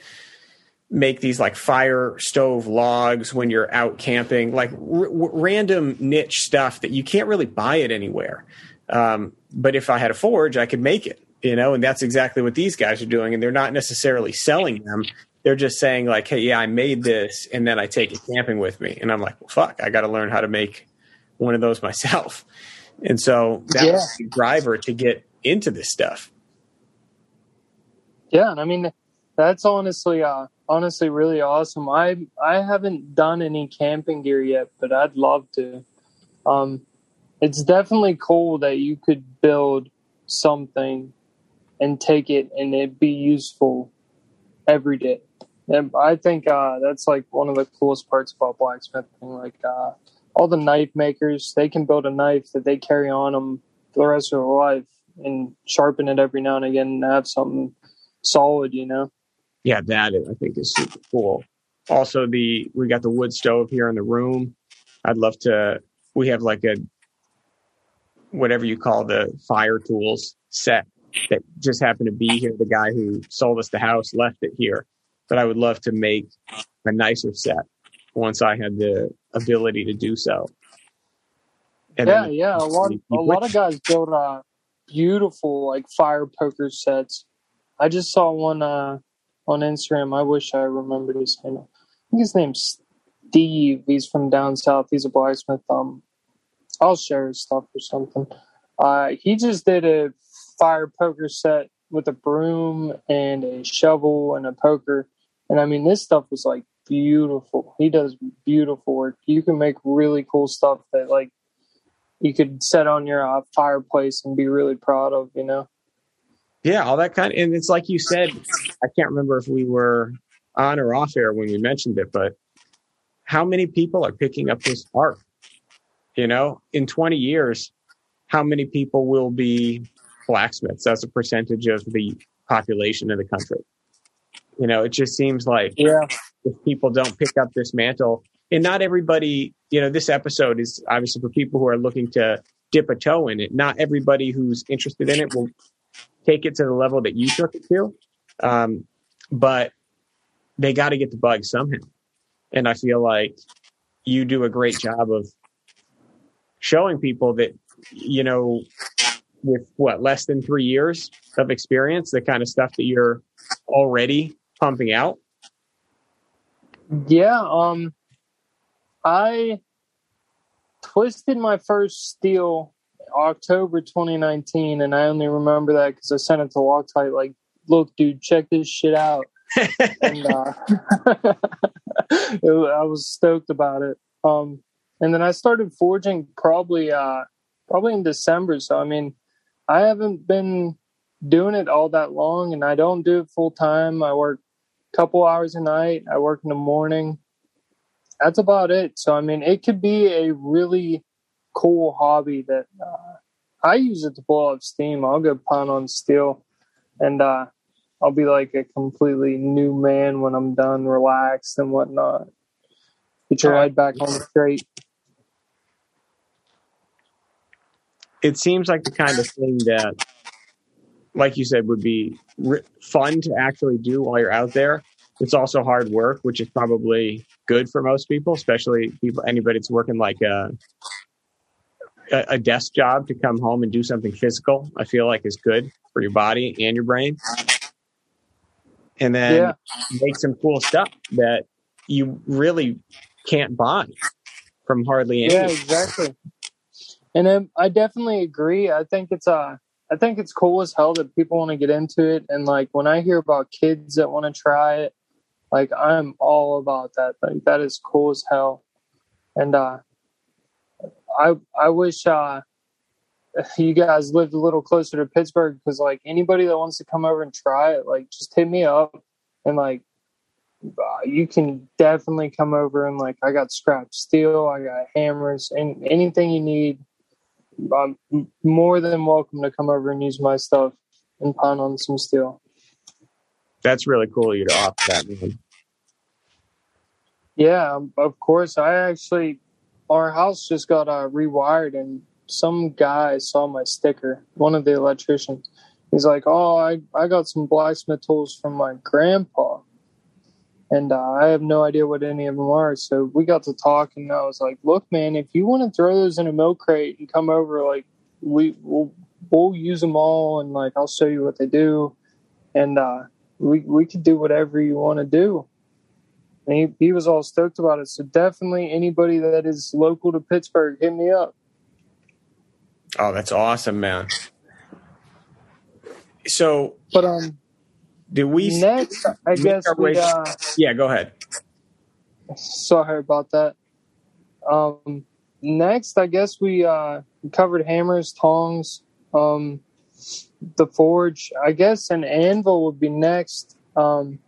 make these like fire stove logs when you're out camping like r- random niche stuff that you can't really buy it anywhere um, but if I had a forge, I could make it, you know, and that's exactly what these guys are doing. And they're not necessarily selling them. They're just saying like, Hey, yeah, I made this and then I take it camping with me. And I'm like, well, fuck, I got to learn how to make one of those myself. And so that yeah. was the driver to get into this stuff. Yeah. And I mean, that's honestly, uh, honestly really awesome. I, I haven't done any camping gear yet, but I'd love to. Um, it's definitely cool that you could build something and take it and it be useful every day. And I think uh, that's like one of the coolest parts about blacksmithing. Like uh, all the knife makers, they can build a knife that they carry on them for the rest of their life and sharpen it every now and again and have something solid, you know? Yeah, that I think is super cool. Also, the we got the wood stove here in the room. I'd love to. We have like a whatever you call the fire tools set that just happened to be here. The guy who sold us the house left it here, but I would love to make a nicer set once I had the ability to do so. And yeah, yeah, a lot, a lot of guys build uh, beautiful like fire poker sets. I just saw one uh, on Instagram. I wish I remembered his name. I think his name's Steve. He's from down south. He's a blacksmith. Um, I'll share his stuff or something. Uh, he just did a fire poker set with a broom and a shovel and a poker. And I mean, this stuff was like beautiful. He does beautiful work. You can make really cool stuff that like you could set on your uh, fireplace and be really proud of, you know? Yeah, all that kind of, and it's like you said, I can't remember if we were on or off air when we mentioned it, but how many people are picking up this art? You know, in 20 years, how many people will be blacksmiths as a percentage of the population of the country? You know, it just seems like Yeah. if people don't pick up this mantle, and not everybody, you know, this episode is obviously for people who are looking to dip a toe in it. Not everybody who's interested in it will take it to the level that you took it to. Um, but they got to get the bug somehow. And I feel like you do a great job of showing people that, you know, with what, less than three years of experience, the kind of stuff that you're already pumping out. Yeah, um I twisted my first steel October 2019 and I only remember that because I sent it to Loctite like, look dude, check this shit out. and uh, it- I was stoked about it. Um and then I started forging probably uh probably in December. So I mean I haven't been doing it all that long and I don't do it full time. I work a couple hours a night. I work in the morning. That's about it. So I mean, it could be a really cool hobby that uh, I use it to blow up steam. I'll go pound on steel, and uh, I'll be like a completely new man when I'm done, relaxed and whatnot. Get your head back on the straight. it seems like the kind of thing that, like you said, would be r- fun to actually do while you're out there. It's also hard work, which is probably good for most people, especially people anybody that's working like a a desk job to come home and do something physical. I feel like is good for your body and your brain, and then Yeah. make some cool stuff that you really can't buy from hardly any. Yeah, exactly. And then I definitely agree. I think it's uh I think it's cool as hell that people want to get into it. And like when I hear about kids that want to try it, like I'm all about that. Like that is cool as hell. And uh I I wish uh you guys lived a little closer to Pittsburgh because like anybody that wants to come over and try it, like just hit me up and like uh, you can definitely come over and like I got scrap steel, I got hammers, and anything you need. I'm more than welcome to come over and use my stuff and pound on some steel. That's really cool you to offer that, man. Yeah, of course. I actually, our house just got uh, rewired, and some guy saw my sticker. One of the electricians. He's like, "Oh, I I got some blacksmith tools from my grandpa." and uh, I have no idea what any of them are. So we got to talk, and I was like, "Look, man, if you want to throw those in a milk crate and come over, like we we'll, we'll use them all, and like I'll show you what they do, and uh, we we could do whatever you want to do." He, he was all stoked about it. So definitely, anybody that is local to Pittsburgh, hit me up. Oh, that's awesome, man. So, But um, do we? next, I guess we uh, Yeah, go ahead. sorry about that. Um, next, I guess we uh, covered hammers, tongs, um, the forge. I guess an anvil would be next. Um,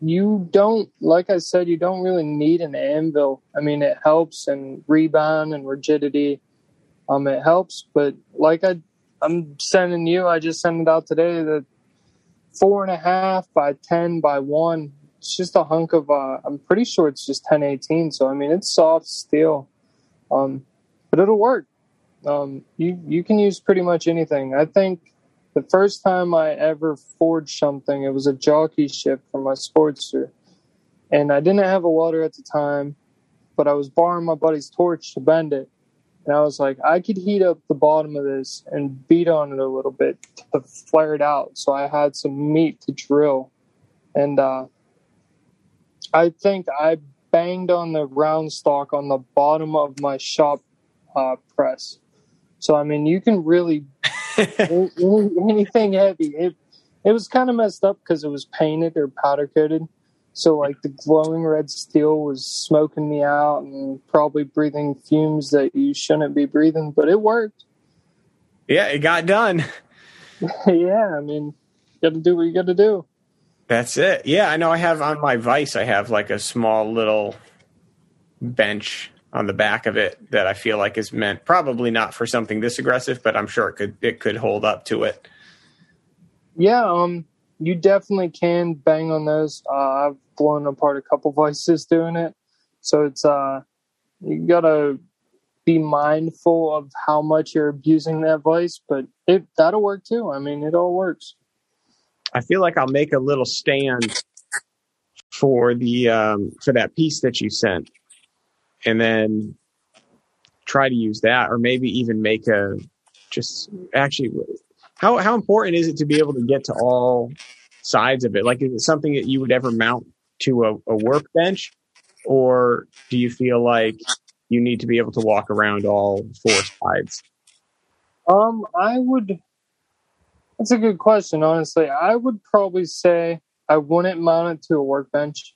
you don't, like I said, you don't really need an anvil. I mean, it helps in rebound and rigidity. Um, it helps, but like I, I'm sending you, I just sent it out today. The four and a half by ten by one it's just a hunk of uh i'm pretty sure it's just 1018 so i mean it's soft steel um but it'll work um you you can use pretty much anything i think the first time i ever forged something it was a jockey shift for my sportster. And i didn't have a welder at the time but i was borrowing my buddy's torch to bend it. And i was like i could heat up the bottom of this and beat on it a little bit to flare it out. So i had some meat to drill. And uh I think I banged on the round stock on the bottom of my shop uh, press. So I mean, you can really anything heavy. It it was kind of messed up because it was painted or powder coated. So like the glowing red steel was smoking me out and probably breathing fumes that you shouldn't be breathing, but it worked. Yeah, it got done. yeah, I mean, you got to do what you got to do. That's it. Yeah, I know. I have on my Vice. I have like a small little bench on the back of it that I feel like is meant probably not for something this aggressive, but I'm sure it could it could hold up to it. Yeah, um, you definitely can bang on those. Uh, I've blown apart a couple vises doing it, so it's uh, you gotta be mindful of how much you're abusing that vise, but it that'll work too. I mean, it all works. I feel like I'll make a little stand for the um, for that piece that you sent, and then try to use that, or maybe even make a just actually. How how important is it to be able to get to all sides of it? Like, is it something that you would ever mount to a, a workbench, or do you feel like you need to be able to walk around all four sides? Um, I would. That's a good question. Honestly, I would probably say I wouldn't mount it to a workbench.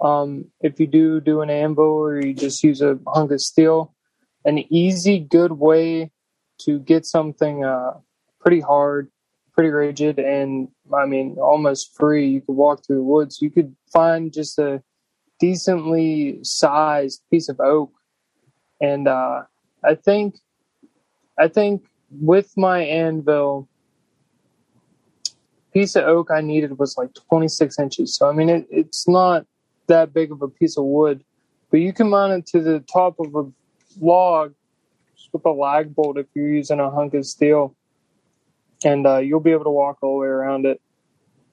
Um, if you do do an anvil or you just use a hunk of steel, an easy, good way to get something uh, pretty hard, pretty rigid, and I mean almost free. You could walk through the woods. You could find just a decently sized piece of oak, and uh, I think, I think with my anvil, piece of oak I needed was like 26 inches. So I mean, it, it's not that big of a piece of wood, but you can mount it to the top of a log with a lag bolt if you're using a hunk of steel, and uh, you'll be able to walk all the way around it.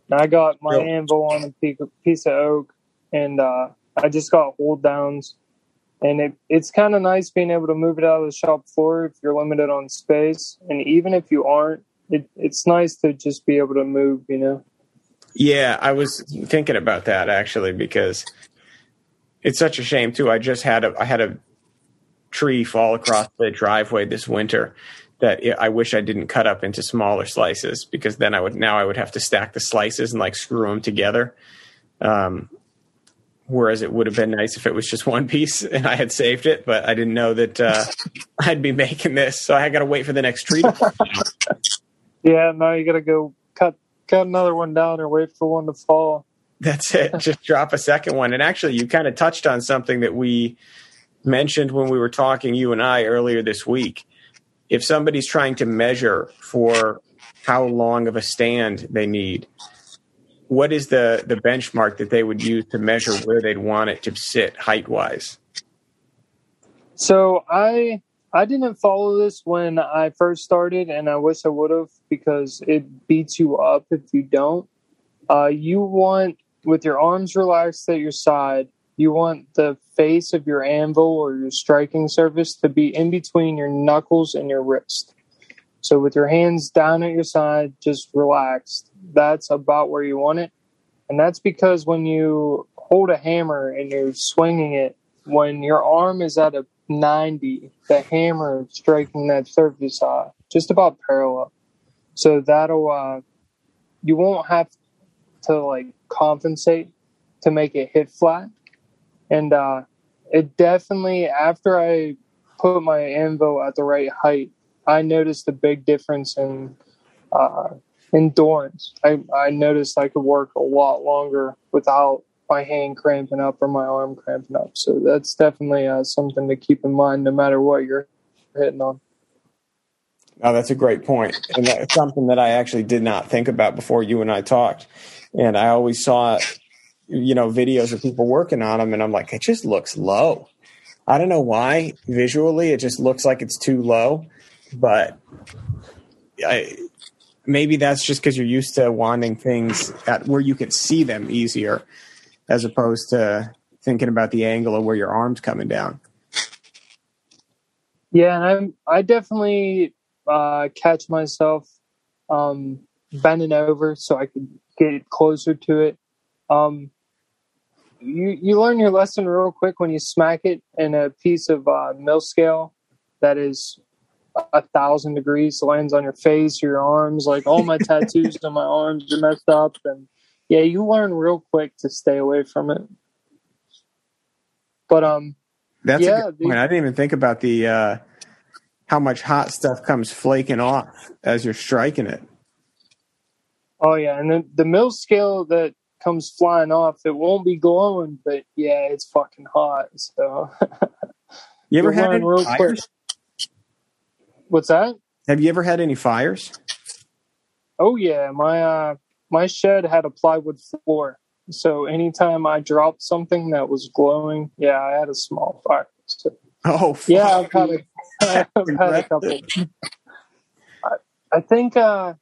And I got my Yep. anvil on a piece of oak, and uh, I just got hold downs. And it, it's kind of nice being able to move it out of the shop floor if you're limited on space. And even if you aren't, it, it's nice to just be able to move, you know? Yeah, I was thinking about that actually because it's such a shame too. I just had a I had a tree fall across the driveway this winter that I wish I didn't cut up into smaller slices because then I would now I would have to stack the slices and like screw them together. Um, whereas it would have been nice if it was just one piece and I had saved it, but I didn't know that uh, I'd be making this, so I got to wait for the next tree. Yeah, now you got to go cut another one down or wait for one to fall. That's it. Just drop a second one. And actually, you kind of touched on something that we mentioned when we were talking, you and I, earlier this week. If somebody's trying to measure for how long of a stand they need, what is the, the benchmark that they would use to measure where they'd want it to sit height wise? So I I didn't follow this when I first started, and I wish I would have because it beats you up if you don't. Uh, you want with your arms relaxed at your side. You want the face of your anvil or your striking surface to be in between your knuckles and your wrist. So with your hands down at your side, just relaxed. That's about where you want it. And that's because when you hold a hammer and you're swinging it, when your arm is at a 90, the hammer striking that surface uh, just about parallel. So that'll, uh, you won't have to like compensate to make it hit flat. And uh, it definitely, after I put my anvil at the right height, I noticed a big difference in uh, endurance. I, I noticed I could work a lot longer without my hand cramping up or my arm cramping up. So that's definitely uh, something to keep in mind no matter what you're hitting on. Oh, that's a great point. And that's something that I actually did not think about before you and I talked. And I always saw, you know, videos of people working on them, and I'm like, it just looks low. I don't know why visually it just looks like it's too low, but I, maybe that's just because you're used to wanting things at where you can see them easier, as opposed to thinking about the angle of where your arm's coming down. Yeah, and I'm I definitely uh, catch myself um, bending over so I could get closer to it. Um, you you learn your lesson real quick when you smack it in a piece of uh, mill scale that is a thousand degrees lands on your face your arms. Like all my tattoos on my arms are messed up, and yeah, you learn real quick to stay away from it. But um, That's Yeah, the- I didn't even think about the uh, how much hot stuff comes flaking off as you're striking it. Oh yeah, and then the mill scale that comes flying off, it won't be glowing, but yeah, it's fucking hot. So You ever had any real fires? quick. What's that? Have you ever had any fires? Oh yeah, my uh my shed had a plywood floor. So anytime I dropped something that was glowing, yeah, I had a small fire. So, Oh, yeah. I've had a, I've had a couple. I, I think uh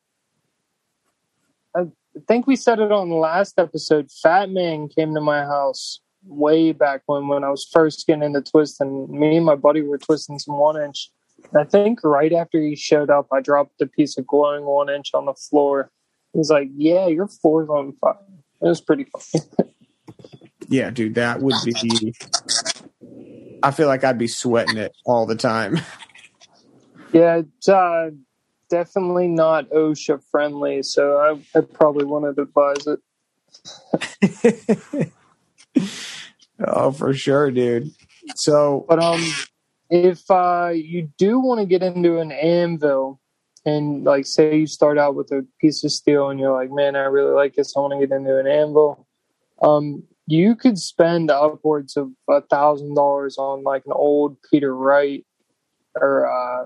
I think we said it on the last episode. Fat Man came to my house way back when when I was first getting into twisting. Me and my buddy were twisting some one inch. I think right after he showed up, I dropped a piece of glowing one inch on the floor. He was like, "Yeah, your floor's on fire." It was pretty funny. Yeah, dude, that would be. I feel like I'd be sweating it all the time. yeah, it's uh, definitely not OSHA friendly, so I, I probably wouldn't advise it. oh, for sure, dude. So, But um, if uh, you do want to get into an anvil, and like say you start out with a piece of steel, and you're like, man, I really like this, I want to get into an anvil. Um, you could spend upwards of a thousand dollars on like an old Peter Wright or uh,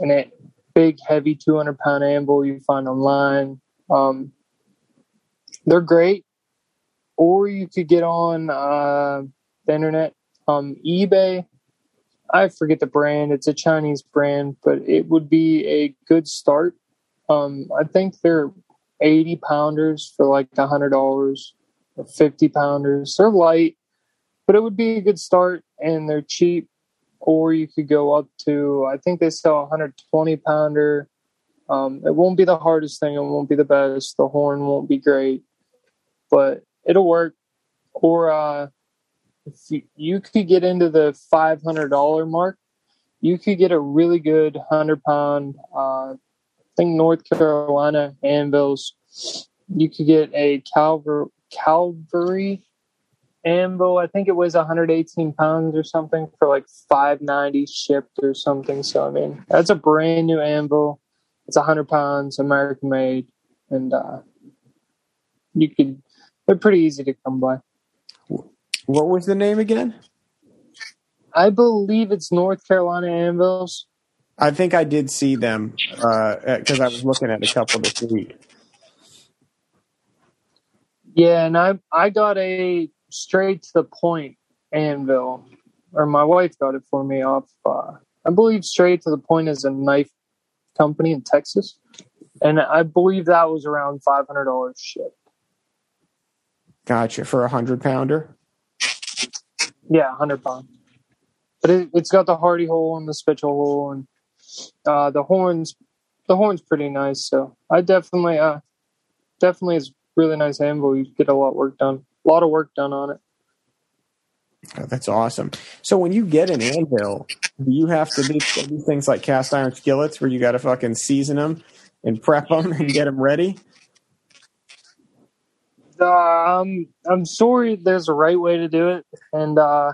an big heavy 200 pound anvil you find online. Um, they're great. Or you could get on uh, the internet, um, eBay. I forget the brand. It's a Chinese brand, but it would be a good start. Um, I think they're 80 pounders for like a hundred dollars or 50 pounders. They're light, but it would be a good start and they're cheap. Or you could go up to, I think they sell a 120 pounder. Um, it won't be the hardest thing. It won't be the best. The horn won't be great, but it'll work. Or, uh, if you, you could get into the $500 mark, you could get a really good 100 pound, uh, I think North Carolina anvils. You could get a Calvary, Calvary anvil. I think it was 118 pounds or something for like 590 shipped or something. So I mean, that's a brand new anvil. It's 100 pounds, American made, and uh, you could. They're pretty easy to come by. What was the name again? I believe it's North Carolina anvils. I think I did see them because I was looking at a couple this week. Yeah, and I I got a straight to the point anvil, or my wife got it for me off. Uh, I believe straight to the point is a knife company in Texas, and I believe that was around five hundred dollars shipped. Gotcha for a hundred pounder. Yeah, hundred pounds. But it, it's got the hardy hole and the pritchel hole, and uh, the horns. The horn's pretty nice, so I definitely, uh, definitely is really nice anvil. You get a lot of work done, a lot of work done on it. Oh, that's awesome. So when you get an anvil, do you have to do things like cast iron skillets where you got to fucking season them and prep them and get them ready? Um, I'm sorry. There's a right way to do it, and uh,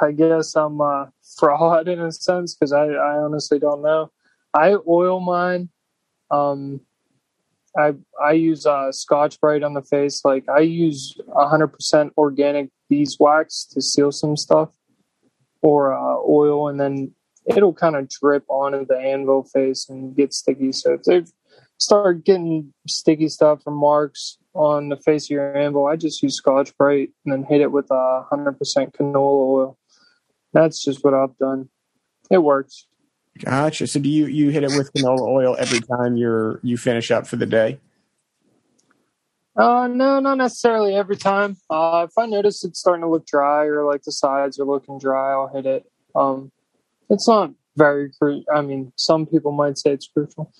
I guess I'm uh, fraud in a sense because I, I honestly don't know. I oil mine. Um, I I use uh, Scotch Brite on the face. Like I use 100% organic beeswax to seal some stuff, or uh, oil, and then it'll kind of drip onto the anvil face and get sticky. So if they start getting sticky stuff or marks on the face of your anvil, I just use Scotch Brite and then hit it with a 100% canola oil. That's just what I've done. It works. Gotcha. So do you you hit it with canola oil every time you're you finish up for the day? Uh, no, not necessarily every time. Uh, if I notice it's starting to look dry or like the sides are looking dry, I'll hit it. Um, it's not very cru- I mean, some people might say it's crucial.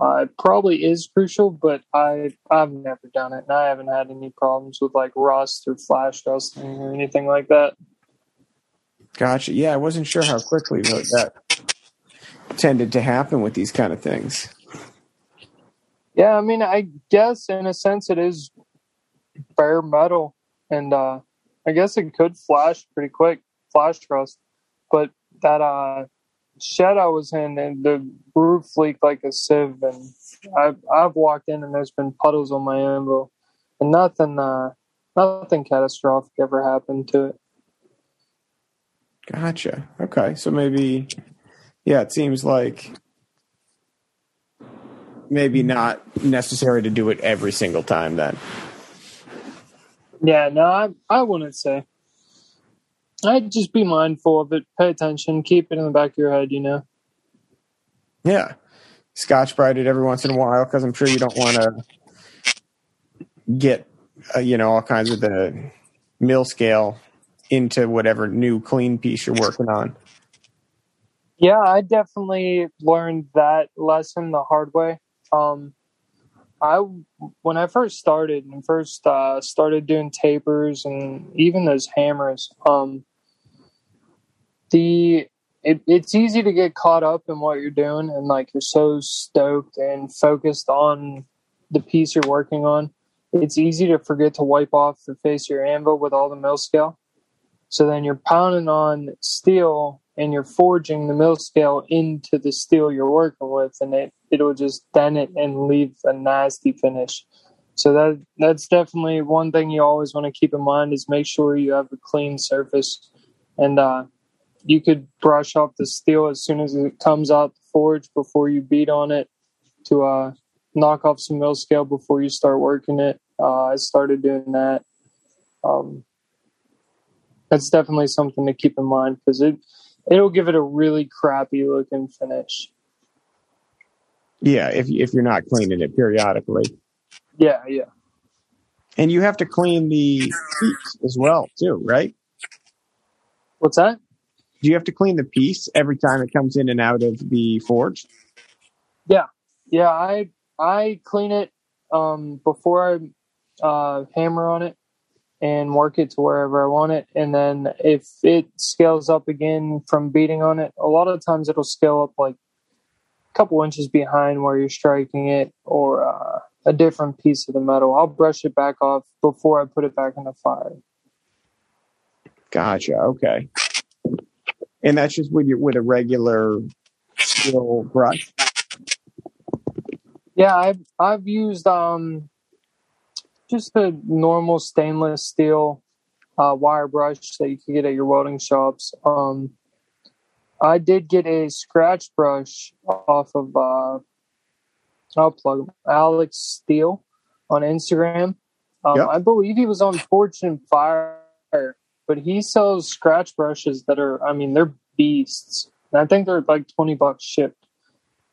Uh, it probably is crucial, but I I've never done it, and I haven't had any problems with like rust or flash rusting or anything like that. Gotcha. Yeah, I wasn't sure how quickly that tended to happen with these kind of things. Yeah, I mean, I guess in a sense it is bare metal, and uh, I guess it could flash pretty quick, flash rust. But that uh, shed I was in, and the roof leaked like a sieve, and I've I've walked in and there's been puddles on my anvil, and nothing uh, nothing catastrophic ever happened to it. Gotcha. Okay, so maybe, yeah, it seems like maybe not necessary to do it every single time. Then, Yeah, no, I I wouldn't say. I'd just be mindful of it, pay attention, keep it in the back of your head, you know. yeah, Scotch Brite it every once in a while because I'm sure you don't want to get, uh, you know, all kinds of the mill scale into whatever new clean piece you're working on. Yeah, I definitely learned that lesson the hard way. Um, I when I first started and first uh, started doing tapers and even those hammers, um, the it, it's easy to get caught up in what you're doing and like you're so stoked and focused on the piece you're working on. It's easy to forget to wipe off the face of your anvil with all the mill scale. So then you're pounding on steel and you're forging the mill scale into the steel you're working with, and it it'll just dent it and leave a nasty finish. So that that's definitely one thing you always want to keep in mind is make sure you have a clean surface, and uh, you could brush off the steel as soon as it comes out the forge before you beat on it to uh, knock off some mill scale before you start working it. Uh, I started doing that. Um, that's definitely something to keep in mind because it it'll give it a really crappy looking finish. Yeah, if if you're not cleaning it periodically, Yeah, yeah. and you have to clean the piece as well too, right? What's that? Do you have to clean the piece every time it comes in and out of the forge? Yeah, yeah. I I clean it um, before I uh, hammer on it and work it to wherever I want it, and then if it scales up again from beating on it, a lot of times it'll scale up like a couple inches behind where you're striking it, or uh, a different piece of the metal. I'll brush it back off before I put it back in the fire. Gotcha. Okay. And that's just with your with a regular steel brush. Yeah, I've I've used um just a normal stainless steel uh, wire brush that you can get at your welding shops. Um, I did get a scratch brush off of uh, I'll plug him, Alex Steele on Instagram. Um, Yep. I believe he was on Forged in Fire, but he sells scratch brushes that are I mean they're beasts. And I think they're like twenty bucks shipped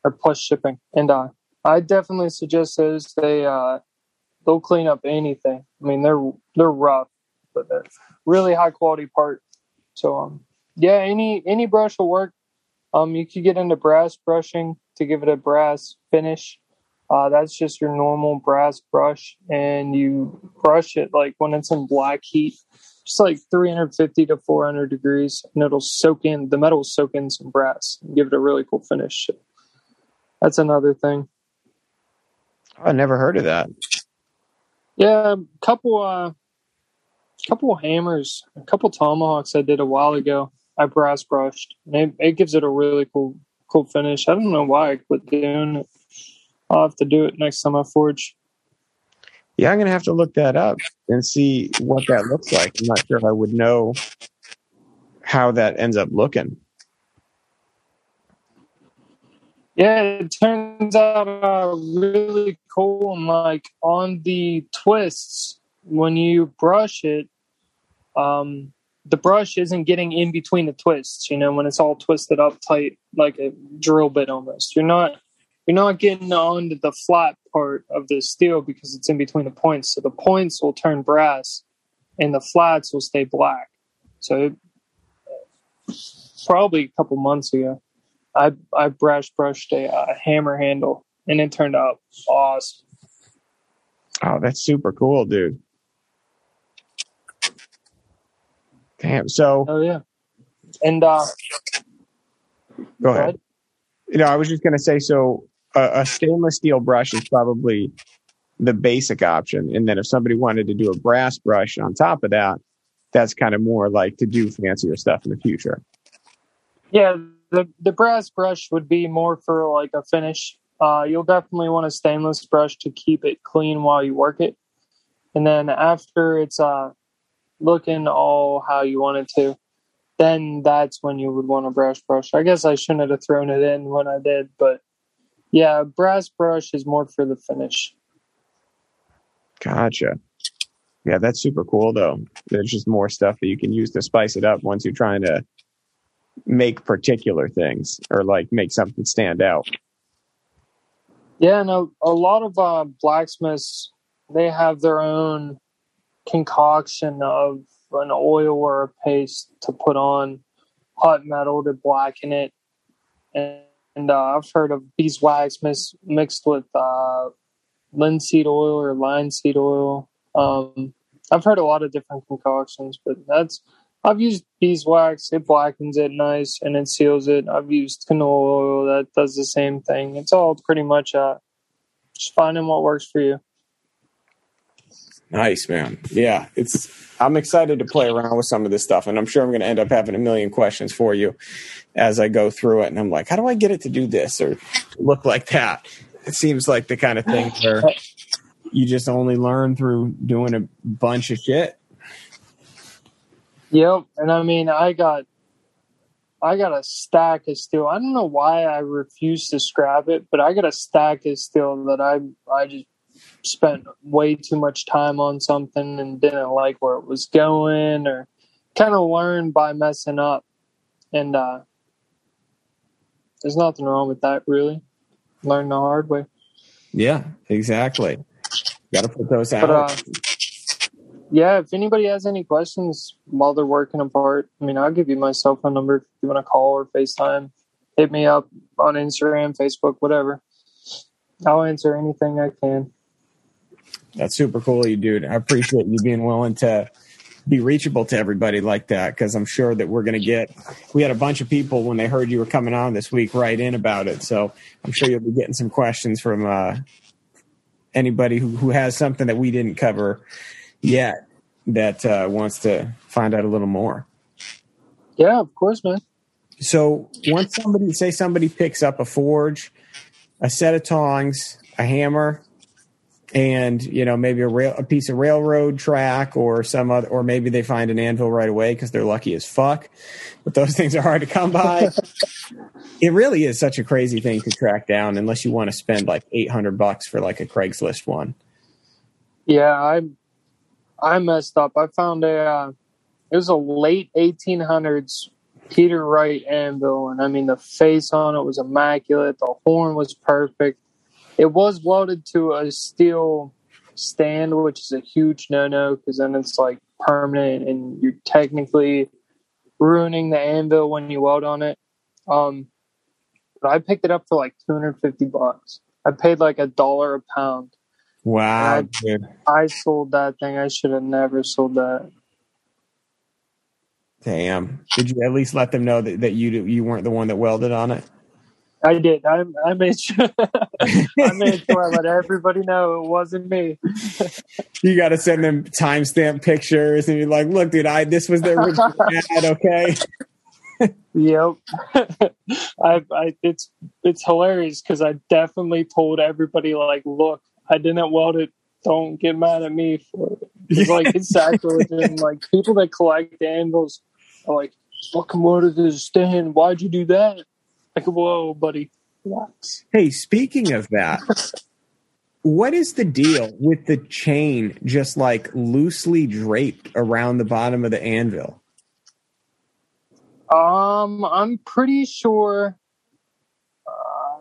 or plus shipping. And uh, I definitely suggest those. They uh, they'll clean up anything. I mean, they're they're rough, but they're really high quality part. So um, yeah, any any brush will work. Um, you could get into brass brushing to give it a brass finish. Uh, that's just your normal brass brush, and you brush it like when it's in black heat, just like 350 to 400 degrees, and it'll soak in the metal soak in some brass and give it a really cool finish. That's another thing. I never heard of that. Yeah, a couple uh couple hammers, a couple tomahawks I did a while ago. I brass brushed. It, it gives it a really cool cool finish. I don't know why I quit doing it. I'll have to do it next time I forge. Yeah, I'm gonna have to look that up and see what that looks like. I'm not sure I would know how that ends up looking. Yeah, it turns out uh, really cool. And like on the twists, when you brush it, um, the brush isn't getting in between the twists. You know, when it's all twisted up tight, like a drill bit almost. You're not you're not getting onto the flat part of the steel because it's in between the points. So the points will turn brass, and the flats will stay black. So probably a couple months ago. I I brush brushed a uh, hammer handle and it turned out awesome. Oh, that's super cool, dude. Damn. So Oh yeah, and uh, go ahead. You know, I was just gonna say, so a, a stainless steel brush is probably the basic option, and then if somebody wanted to do a brass brush on top of that, that's kind of more like to do fancier stuff in the future. Yeah, the the brass brush would be more for like a finish. Uh, you'll definitely want a stainless brush to keep it clean while you work it, and then after it's uh looking all how you want it to, then that's when you would want a brass brush. I guess I shouldn't have thrown it in when I did, but yeah, brass brush is more for the finish. Gotcha. Yeah, that's super cool though. There's just more stuff that you can use to spice it up once you're trying to make particular things or like make something stand out. Yeah, no, a lot of uh, blacksmiths they have their own concoction of an oil or a paste to put on hot metal to blacken it, and, and uh, I've heard of beeswax mis- mixed with uh, linseed oil or linseed oil. Um, I've heard a lot of different concoctions, but that's I've used beeswax. It blackens it nice and it seals it. I've used canola oil that does the same thing. It's all pretty much uh, just finding what works for you. Nice, man. Yeah, it's. I'm excited to play around with some of this stuff, and I'm sure I'm going to end up having a million questions for you as I go through it. And I'm like, how do I get it to do this or look like that? It seems like the kind of thing where you just only learn through doing a bunch of shit. Yep, and I mean, I got, I got a stack of steel. I don't know why I refuse to scrap it, but I got a stack of steel that I, I just spent way too much time on something and didn't like where it was going, or kind of learned by messing up. And uh, there's nothing wrong with that, really. Learn the hard way. Yeah, exactly. Got to put those out. But uh, yeah, if anybody has any questions while they're working apart, I mean, I'll give you my cell phone number if you want to call or FaceTime. Hit me up on Instagram, Facebook, whatever. I'll answer anything I can. That's super cool, you dude. I appreciate you being willing to be reachable to everybody like that because I'm sure that we're going to get. We had a bunch of people when they heard you were coming on this week write in about it, so I'm sure you'll be getting some questions from uh, anybody who, who has something that we didn't cover yet that uh, wants to find out a little more. Yeah, of course, man. So once somebody say somebody picks up a forge, a set of tongs, a hammer, and you know maybe a rail a piece of railroad track or some other or maybe they find an anvil right away because they're lucky as fuck but those things are hard to come by it really is such a crazy thing to track down unless you want to spend like 800 bucks for like a craigslist one Yeah, I I messed up. I found a uh, it was a late 1800s Peter Wright anvil, and I mean the face on it was immaculate. The horn was perfect. It was welded to a steel stand, which is a huge no-no because then it's like permanent, and you're technically ruining the anvil when you weld on it. Um, but I picked it up for like 250 bucks. I paid like a dollar a pound. Wow I- dude I sold that thing. I should have never sold that. damn did you at least let them know that, that you you weren't the one that welded on it I did. I, I made sure. I made sure I let everybody know it wasn't me. you got to send them timestamp pictures and you're like look dude i this was their original ad okay Yep. I, I, it's it's hilarious because I definitely told everybody like, look, I didn't weld it. Don't get mad at me for it. It's like it's sacrilege, and like people that collect anvils are like, fucking what is this stand? Why'd you do that? Like, whoa, buddy, relax. Hey, speaking of that, what is the deal with the chain just like loosely draped around the bottom of the anvil? Um, I'm pretty sure.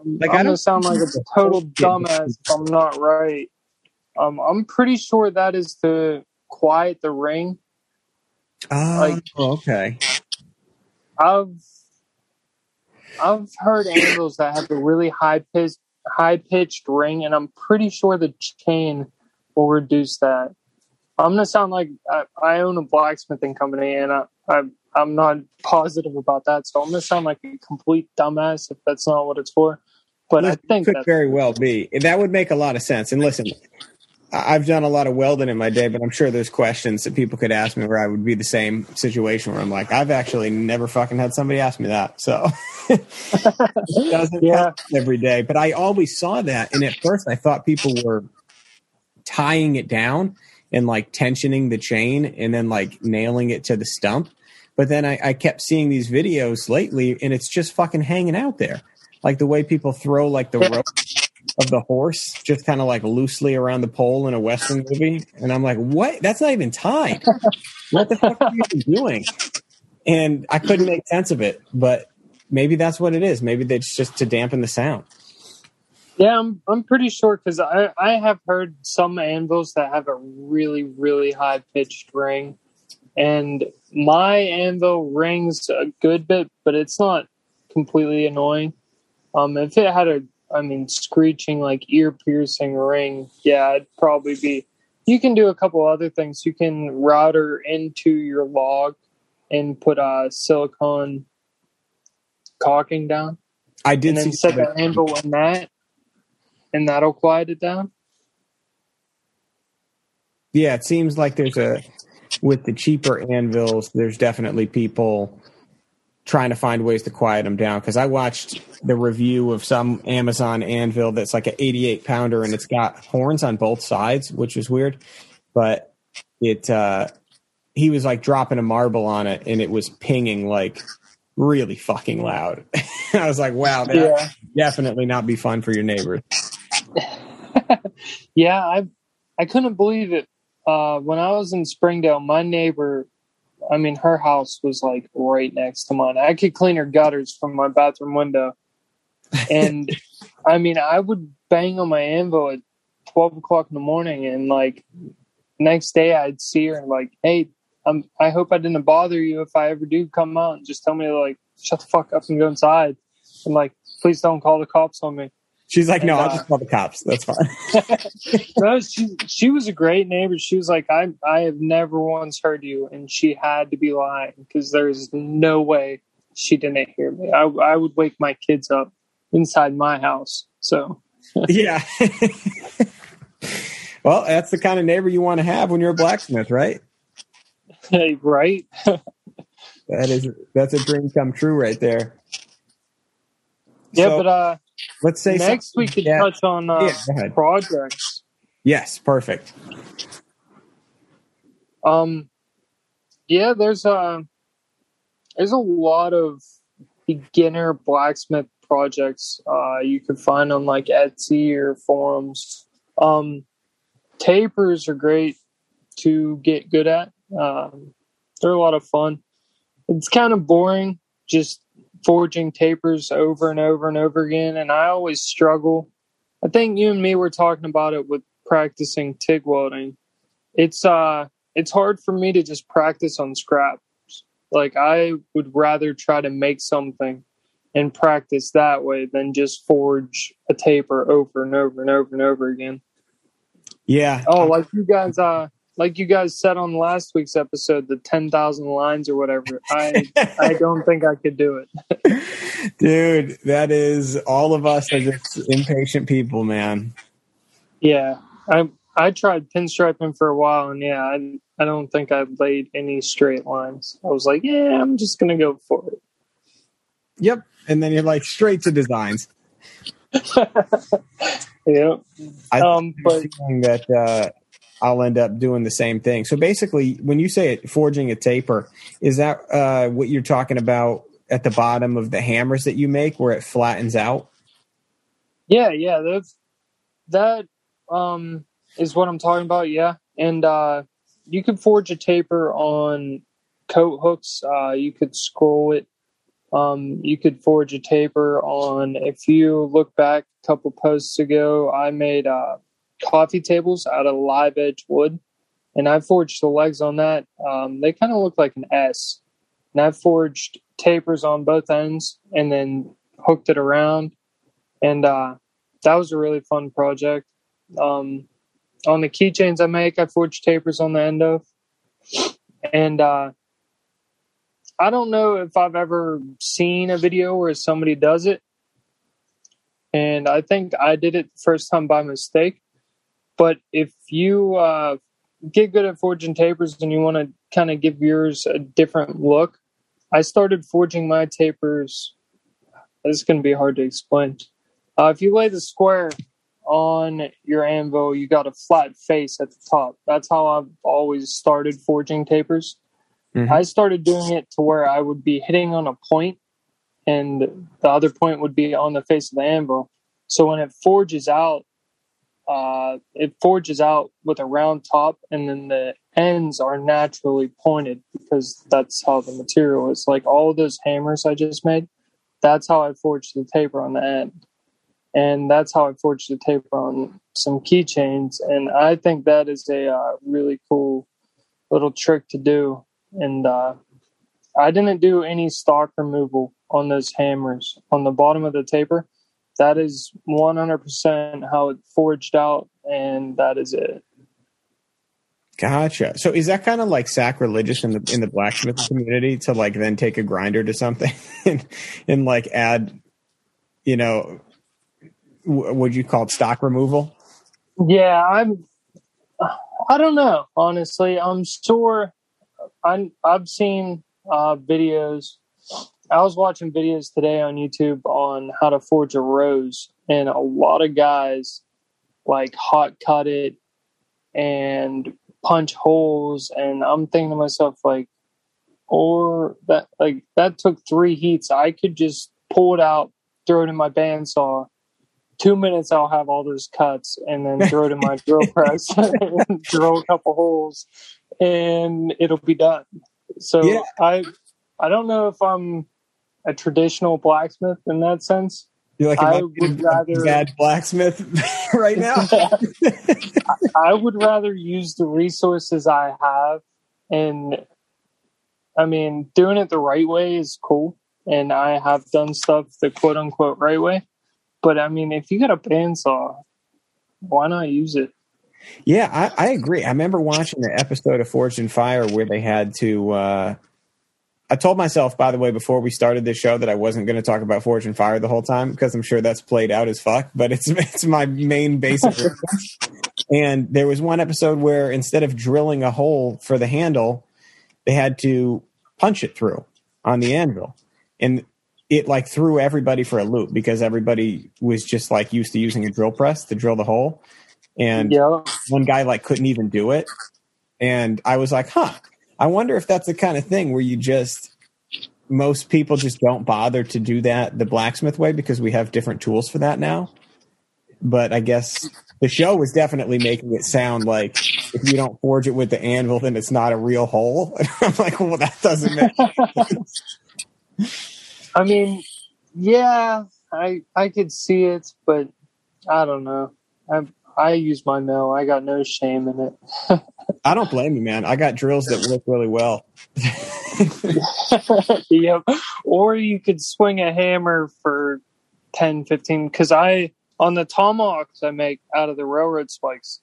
Like, I'm I gonna don't- sound like a total dumbass if I'm not right. Um, I'm pretty sure that is to quiet the ring. Oh, Like- okay. I've I've heard anvils that have a really high pitched high pitched ring, and I'm pretty sure the chain will reduce that. I'm gonna sound like I, I own a blacksmithing company, and I, I I'm not positive about that, so I'm gonna sound like a complete dumbass if that's not what it's for. But I think could very well be. That would make a lot of sense. And listen, I've done a lot of welding in my day, but I'm sure there's questions that people could ask me where I would be the same situation where I'm like, I've actually never fucking had somebody ask me that. So it doesn't Yeah. happen every day. But I always saw that. And at first I thought people were tying it down and like tensioning the chain and then like nailing it to the stump. But then I, I kept seeing these videos lately, and it's just fucking hanging out there, like the way people throw like the rope of the horse, just kind of like loosely around the pole in a western movie. And I'm like, what? That's not even tied. what the fuck are you doing? And I couldn't make sense of it, but maybe that's what it is. Maybe it's just to dampen the sound. Yeah, I'm I'm pretty sure because I I have heard some anvils that have a really really high pitched ring, and my anvil rings a good bit, but it's not completely annoying. Um, if it had a I mean screeching like ear piercing ring, yeah, it'd probably be. You can do a couple other things. You can router into your log and put a silicone caulking down, I did and then see set the anvil in that, and that'll quiet it down. Yeah, it seems like there's a with the cheaper anvils. There's definitely people trying to find ways to quiet them down. Because I watched the review of some Amazon anvil that's like an 88 pounder and it's got horns on both sides, which is weird. But it, uh, he was like dropping a marble on it and it was pinging like really fucking loud. I was like, wow, that Yeah. definitely not be fun for your neighbors. Yeah, I I couldn't believe it. Uh, when I was in Springdale, my neighbor, I mean, her house was like right next to mine. I could clean her gutters from my bathroom window, and I mean, I would bang on my anvil at twelve o'clock in the morning, and like next day, I'd see her and like, hey, um, I hope I didn't bother you. If I ever do come out, and just tell me like shut the fuck up and go inside, and like please don't call the cops on me. She's like, no, And, I'll uh, just call the cops. That's fine. no, she she was a great neighbor. She was like, I I have never once heard you, and she had to be lying because there's no way she didn't hear me. I I would wake my kids up inside my house. So yeah. well, that's the kind of neighbor you want to have when you're a blacksmith, right? hey, right? That is that's a dream come true right there. Yeah, So, but uh, let's say next we could yeah, touch on uh, Yeah, projects. Yes, perfect. Um, yeah, there's a there's a lot of beginner blacksmith projects uh, you could find on like Etsy or forums. Um, tapers are great to get good at. Um, they're a lot of fun. It's kind of boring just forging tapers over and over and over again, and I always struggle. I think you and me were talking about it with practicing TIG welding. It's uh it's hard for me to just practice on scraps. Like I would rather try to make something and practice that way than just forge a taper over and over and over and over again. Yeah. Oh, like you guys uh like you guys said on last week's episode, the ten thousand lines or whatever. I I don't think I could do it. Dude, that is all of us are just impatient people, man. Yeah. I I tried pinstriping for a while and yeah, I I don't think I laid any straight lines. I was like, yeah, I'm just gonna go for it. Yep. And then you're like straight to designs. Yeah. I Um, think but that uh, I'll end up doing the same thing. So basically, when you say it, forging a taper, is that uh, what you're talking about at the bottom of the hammers that you make, where it flattens out? yeah, yeah, that's that um is what I'm talking about, yeah. And uh you can forge a taper on coat hooks, uh you could scroll it. Um you could forge a taper on if you look back a couple posts ago, I made uh coffee tables out of live edge wood and I forged the legs on that. Um they kind of look like an S. And I forged tapers on both ends and then hooked it around and uh, that was a really fun project. Um, on the keychains I make, I forge tapers on the end of, and uh, I don't know if I've ever seen a video where somebody does it, and I think I did it the first time by mistake. But if you uh, get good at forging tapers and you want to kind of give yours a different look, I started forging my tapers. This is going to be hard to explain. Uh, if you lay the square on your anvil, you got a flat face at the top. That's how I've always started forging tapers. Mhm. I started doing it to where I would be hitting on a point and the other point would be on the face of the anvil. So when it forges out, uh, it forges out with a round top and then the ends are naturally pointed because that's how the material is. Like all those hammers I just made, that's how I forged the taper on the end. And that's how I forged the taper on some keychains. And I think that is a uh, really cool little trick to do. And uh, I didn't do any stock removal on those hammers on the bottom of the taper. That is 100% how it forged out, and that is it. Gotcha. So is that kind of like sacrilegious in the in the blacksmith community to like then take a grinder to something and and like add, you know, w- would you call it stock removal? Yeah, I'm. I don't know. Honestly, I'm sure. I I've seen uh, videos. I was watching videos today on YouTube on how to forge a rose, and a lot of guys like hot cut it and punch holes. And I'm thinking to myself, like, or that like that took three heats. I could just pull it out, throw it in my bandsaw. Two minutes, I'll have all those cuts, and then throw it in my drill press, and drill a couple holes, and it'll be done. So Yeah. I, I don't know if I'm a traditional blacksmith in that sense. You're like, I would a rather- bad blacksmith right now? I would rather use the resources I have, and I mean, doing it the right way is cool, and I have done stuff the quote unquote right way. But I mean, if you got a bandsaw, why not use it? Yeah, I, I agree. I remember watching the episode of Forged in Fire where they had to. Uh, I told myself, by the way, before we started this show, that I wasn't going to talk about Forged in Fire the whole time because I'm sure that's played out as fuck. But it's it's my main basic. and there was one episode where instead of drilling a hole for the handle, they had to punch it through on the anvil, and it like threw everybody for a loop because everybody was just like used to using a drill press to drill the hole. And Yeah, one guy like couldn't even do it and i was like huh i wonder if that's the kind of thing where you just most people just don't bother to do that the blacksmith way because we have different tools for that now but i guess the show was definitely making it sound like if you don't forge it with the anvil then it's not a real hole i'm like well that doesn't make I mean, yeah, I I could see it, but I don't know. I I use my mill. I got no shame in it. i don't blame you man i got drills that work really well yep. Or you could swing a hammer for 10, 15. Because I, on the tomahawks I make out of the railroad spikes,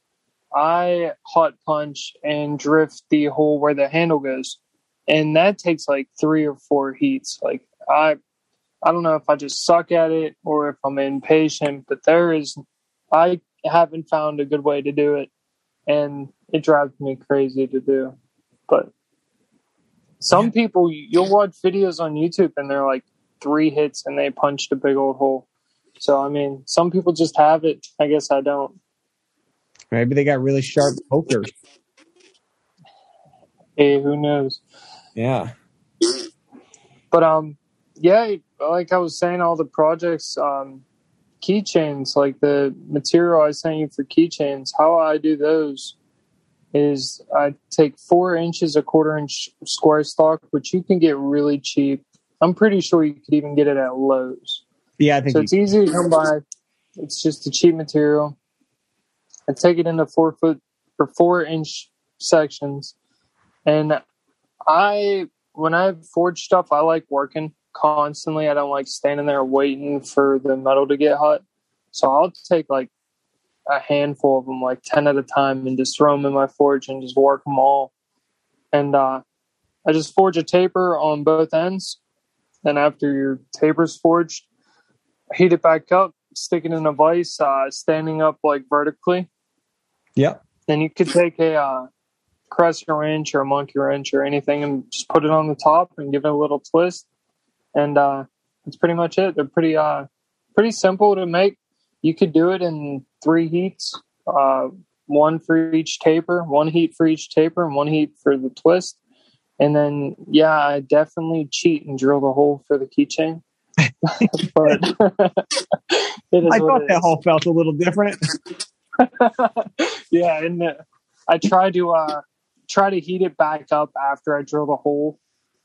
I hot punch and drift the hole where the handle goes. And that takes like three or four heats. Like, I, I don't know if I just suck at it or if I'm impatient, but there is, I haven't found a good way to do it. And it drives me crazy to do. But some people, you'll watch videos on YouTube and they're like three hits and they punched a big old hole. So, I mean, some people just have it. I guess I don't. maybe they got really sharp pokers Hey, who knows? yeah But, um, yeah, like I was saying, all the projects, um, keychains, like the material I sent you for keychains, how I do those is I take four inches, a quarter inch square stock, which you can get really cheap. I'm pretty sure you could even get it at Lowe's. yeah i think So it's easy to come by. It's just a cheap material. I take it into four foot or four inch sections. And I, when I forge stuff, I like working constantly. I don't like standing there waiting for the metal to get hot. So I'll take like a handful of them, like 10 at a time, and just throw them in my forge and just work them all. And uh, I just forge a taper on both ends. Then after your taper's forged, heat it back up, stick it in a vise, uh, standing up like vertically. yep Then you could take a uh, crescent wrench or a monkey wrench or anything and just put it on the top and give it a little twist. And uh, that's pretty much it. They're pretty uh, pretty simple to make. You could do it in three heats, uh, one for each taper, one heat for each taper, and one heat for the twist. And then, yeah, I definitely cheat and drill the hole for the keychain. but it is I thought that hole felt a little different. yeah, and uh, I try to uh, try to heat it back up after I drill the hole,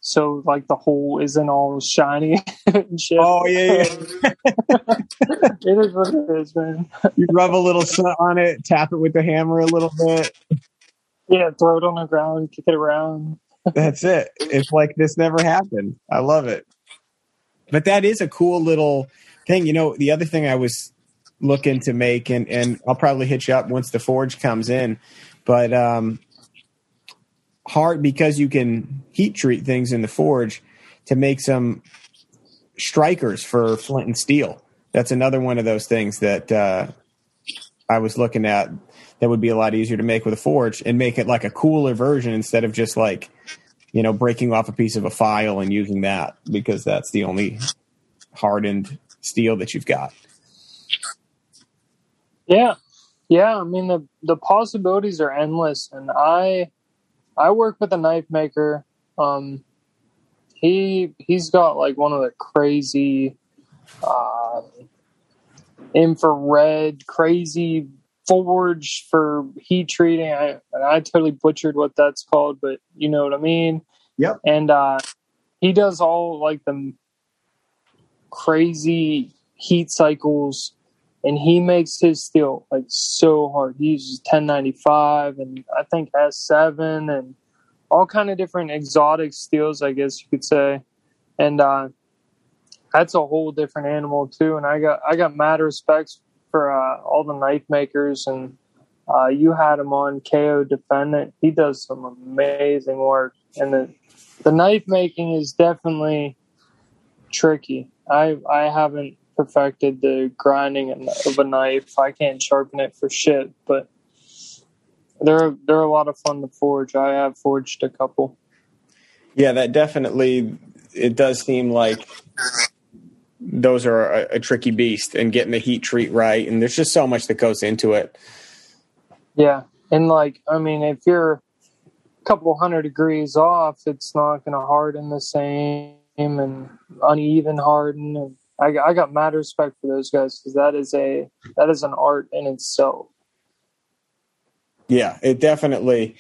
so like the hole isn't all shiny and shit. Oh yeah, yeah. it is what it is, man. You rub a little soot on it, tap it with the hammer a little bit. Yeah, throw it on the ground, kick it around. That's it. It's like this never happened. I love it. But that is a cool little thing. You know, the other thing I was looking to make, and, and I'll probably hit you up once the forge comes in, but um, hard because you can heat treat things in the forge to make some strikers for flint and steel. That's another one of those things that uh, I was looking at that would be a lot easier to make with a forge and make it like a cooler version instead of just like you know breaking off a piece of a file and using that because that's the only hardened steel that you've got Yeah, yeah. I mean the the possibilities are endless, and I I work with a knife maker. Um, he he's got like one of the crazy uh, infrared crazy forge for heat treating. I I totally butchered what that's called, but you know what I mean. Yep. And uh, he does all like the crazy heat cycles and he makes his steel like so hard. He uses 1095 and I think S7 and all kind of different exotic steels, I guess you could say. And uh, that's a whole different animal too. And I got I got mad respects for uh, all the knife makers and uh, you had him on KO Defendant. He does some amazing work, and the the knife making is definitely tricky. I I haven't perfected the grinding of a knife. I can't sharpen it for shit, but they're they're a lot of fun to forge. I have forged a couple. yeah that definitely it does seem like those are a, a tricky beast and getting the heat treat right and there's just so much that goes into it Yeah, and like I mean, if you're a couple hundred degrees off, it's not going to harden the same and uneven harden. And I I got mad respect for those guys because that is a that is an art in itself. Yeah, it definitely.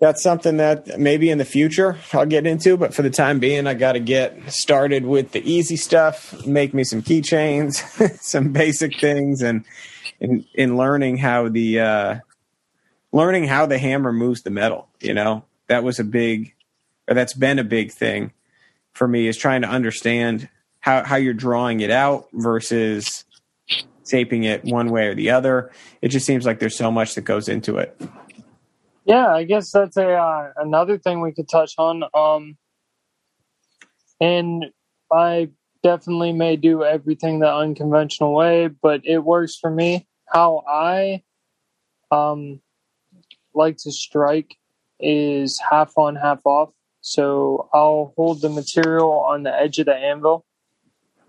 That's something that maybe in the future I'll get into, but for the time being, I got to get started with the easy stuff. Make me some keychains, some basic things, and in in learning how the uh, learning how the hammer moves the metal. You know, that was a big, or that's been a big thing for me is trying to understand how how you're drawing it out versus shaping it one way or the other. It just seems like there's so much that goes into it. Yeah, I guess that's a uh, another thing we could touch on. Um, and I definitely may do everything the unconventional way, but it works for me. How I um, like to strike is half on, half off. So I'll hold the material on the edge of the anvil,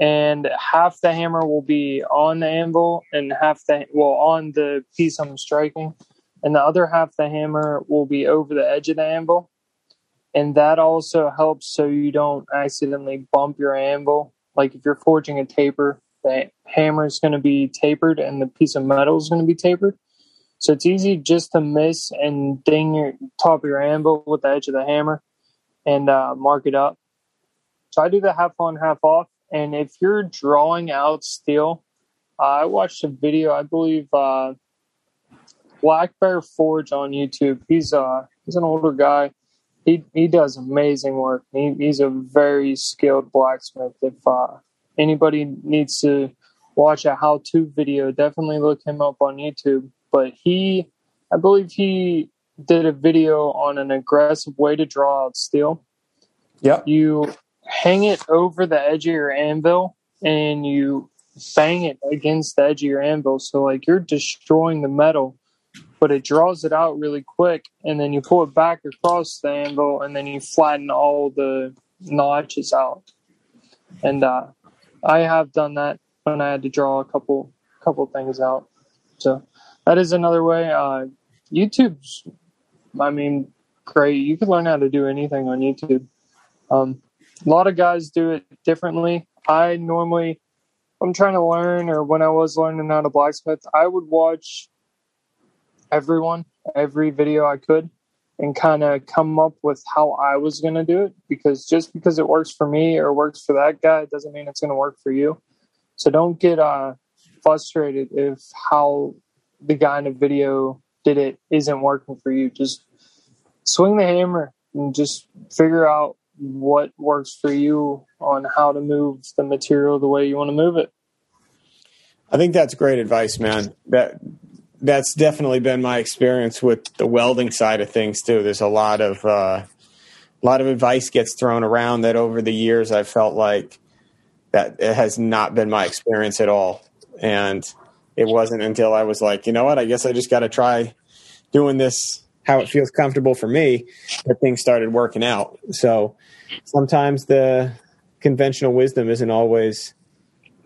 and half the hammer will be on the anvil, and half the well on the piece I'm striking and the other half the hammer will be over the edge of the anvil. And that also helps so you don't accidentally bump your anvil. Like if you're forging a taper, the hammer is going to be tapered and the piece of metal is going to be tapered. So it's easy just to miss and ding your top of your anvil with the edge of the hammer and uh, mark it up. So I do the half on, half off. And if you're drawing out steel, uh, I watched a video, I believe, uh, Black Bear Forge on YouTube. He's uh he's an older guy. He he does amazing work. He, he's a very skilled blacksmith. If uh, anybody needs to watch a how-to video, definitely look him up on YouTube. But he, I believe he did a video on an aggressive way to draw out steel. Yep. You hang it over the edge of your anvil and you bang it against the edge of your anvil. So like you're destroying the metal but it draws it out really quick and then you pull it back across the anvil and then you flatten all the notches out and uh, i have done that when i had to draw a couple couple things out so that is another way uh, youtube's i mean great. You can learn how to do anything on YouTube. Um, a lot of guys do it differently. I normally, I'm trying to learn, or when I was learning how to blacksmith, I would watch everyone, every video I could, and kind of come up with how I was going to do it. Because just because it works for me or works for that guy doesn't mean it's going to work for you. So don't get uh, frustrated if how the guy in the video did it isn't working for you. Just swing the hammer and just figure out what works for you on how to move the material the way you want to move it. I think that's great advice, man. That that's definitely been my experience with the welding side of things too. There's a lot of uh, a lot of advice gets thrown around that over the years I've felt like that it has not been my experience at all. And it wasn't until I was like, you know what, I guess I just got to try doing this how it feels comfortable for me that things started working out. So sometimes the conventional wisdom isn't always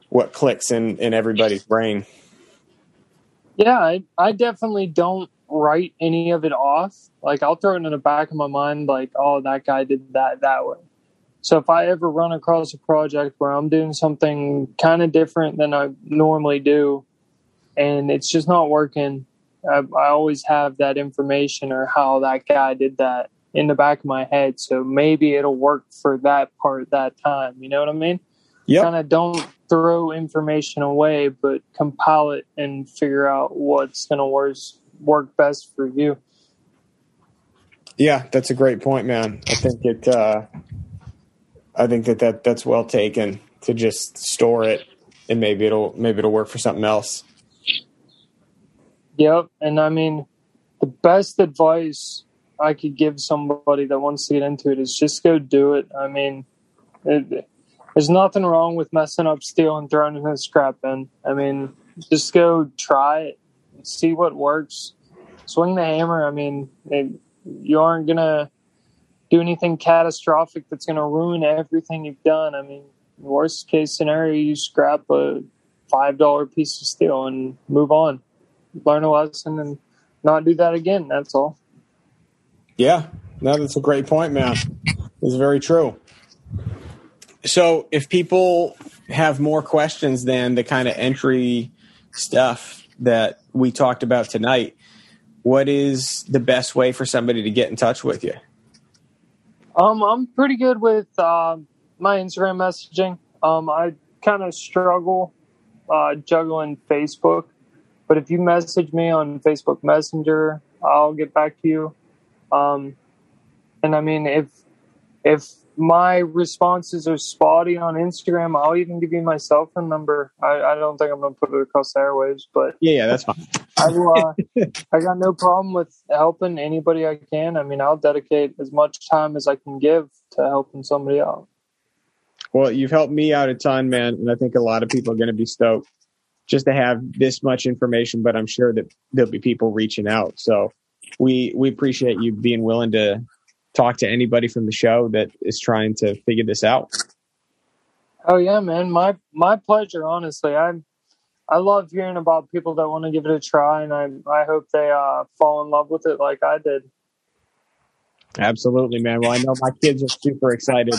what clicks in, in everybody's brain. Yeah, I, I definitely don't write any of it off. Like I'll throw it in the back of my mind, like, oh, that guy did that that way. So if I ever run across a project where I'm doing something kind of different than I normally do, and it's just not working, I, I always have that information or how that guy did that in the back of my head. So maybe it'll work for that part that time. You know what I mean? Yeah. Kind of don't throw information away, but compile it and figure out what's going to work work best for you. Yeah, that's a great point, man. I think it. Uh, I think that, that that's well taken to just store it, and maybe it'll maybe it'll work for something else. Yep, and I mean, the best advice I could give somebody that wants to get into it is just go do it. I mean, it, there's nothing wrong with messing up steel and throwing in the scrap bin. I mean, just go try it, see what works, swing the hammer. I mean, it, you aren't gonna do anything catastrophic that's gonna ruin everything you've done. I mean, worst case scenario, you scrap a five dollar piece of steel and move on, learn a lesson, and not do that again. That's all. Yeah, no, that's a great point, man. It's very true. So, if people have more questions than the kind of entry stuff that we talked about tonight, what is the best way for somebody to get in touch with you? Um, I'm pretty good with uh, my Instagram messaging. Um, I kind of struggle uh, juggling Facebook, but if you message me on Facebook Messenger, I'll get back to you. Um, and I mean, if if my responses are spotty on Instagram, I'll even give you my cell phone number. I, I don't think I'm going to put it across the airwaves, but yeah, yeah, that's fine. I. Uh, I got no problem with helping anybody I can. I mean, I'll dedicate as much time as I can give to helping somebody out. Well, you've helped me out a ton, man, and I think a lot of people are going to be stoked just to have this much information. But I'm sure that there'll be people reaching out. So we we appreciate you being willing to talk to anybody from the show that is trying to figure this out. Oh yeah, man. My my pleasure, honestly. I I love hearing about people that want to give it a try and I I hope they uh fall in love with it like I did. Absolutely, man. Well, I know my kids are super excited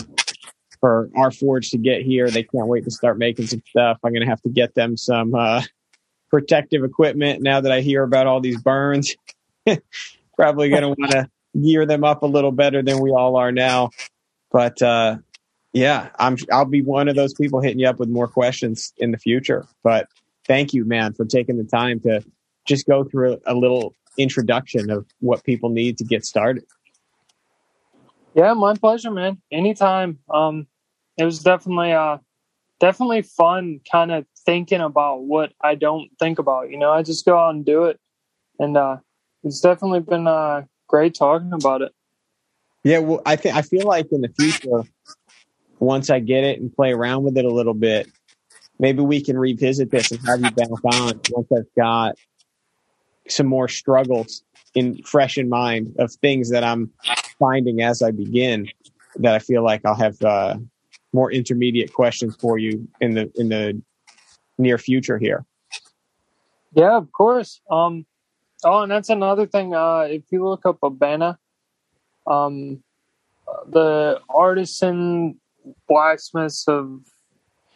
for our forge to get here. They can't wait to start making some stuff. I'm going to have to get them some uh, protective equipment now that I hear about all these burns. Probably going to want to gear them up a little better than we all are now. But uh, yeah, I'm I'll be one of those people hitting you up with more questions in the future. But thank you, man, for taking the time to just go through a, a little introduction of what people need to get started. Yeah, my pleasure, man. Anytime. Um, it was definitely uh, definitely fun, kind of thinking about what I don't think about. You know, I just go out and do it, and uh, it's definitely been uh, great talking about it. Yeah, well, I think I feel like in the future, once I get it and play around with it a little bit, maybe we can revisit this and have you back on once I've got some more struggles in fresh in mind of things that I'm finding as I begin. That I feel like I'll have uh, more intermediate questions for you in the in the near future here. Yeah, of course. Um, Oh, and that's another thing. Uh, if you look up ABANA, Um, the artisan blacksmiths of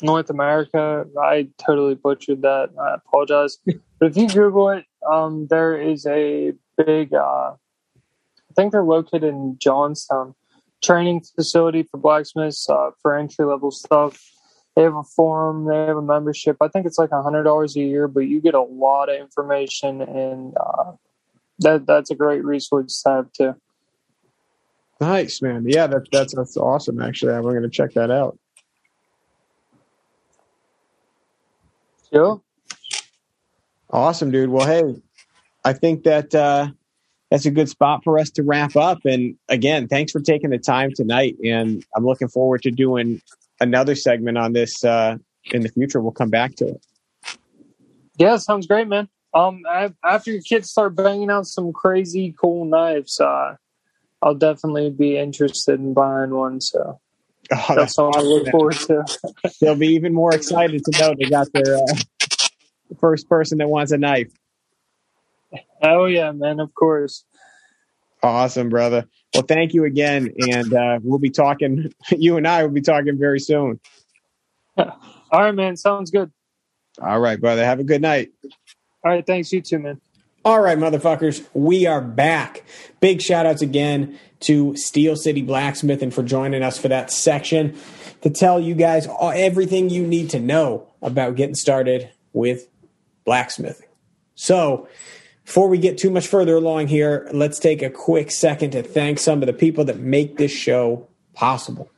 North America. I totally butchered that. I apologize. but if you Google it, um, there is a big. Uh, I think they're located in Johnstown training facility for blacksmiths uh, for entry level stuff. They have a forum, they have a membership. I think it's like a hundred dollars a year, but you get a lot of information, and uh, that that's a great resource to have too. Nice, man. Yeah, that, that's that's awesome. Actually, I'm going to check that out. Yeah. Awesome, dude. Well, hey, I think that uh, that's a good spot for us to wrap up. And again, thanks for taking the time tonight. And I'm looking forward to doing another segment on this uh, in the future. We'll come back to it. Yeah, sounds great, man. Um, I, after your kids start banging out some crazy cool knives, uh, I'll definitely be interested in buying one. So Oh, that's all I look forward to. They'll be even more excited to know they got their uh, first person that wants a knife. Oh yeah, man. Of course. Awesome, brother. Well, thank you again, and uh, we'll be talking. You and I will be talking very soon. All right, man. Sounds good. All right, brother. Have a good night. All right. Thanks. You too, man. All right, motherfuckers, we are back. Big shout outs again to Steel City Blacksmith and for joining us for that section to tell you guys all, everything you need to know about getting started with blacksmithing. So, before we get too much further along here, let's take a quick second to thank some of the people that make this show possible.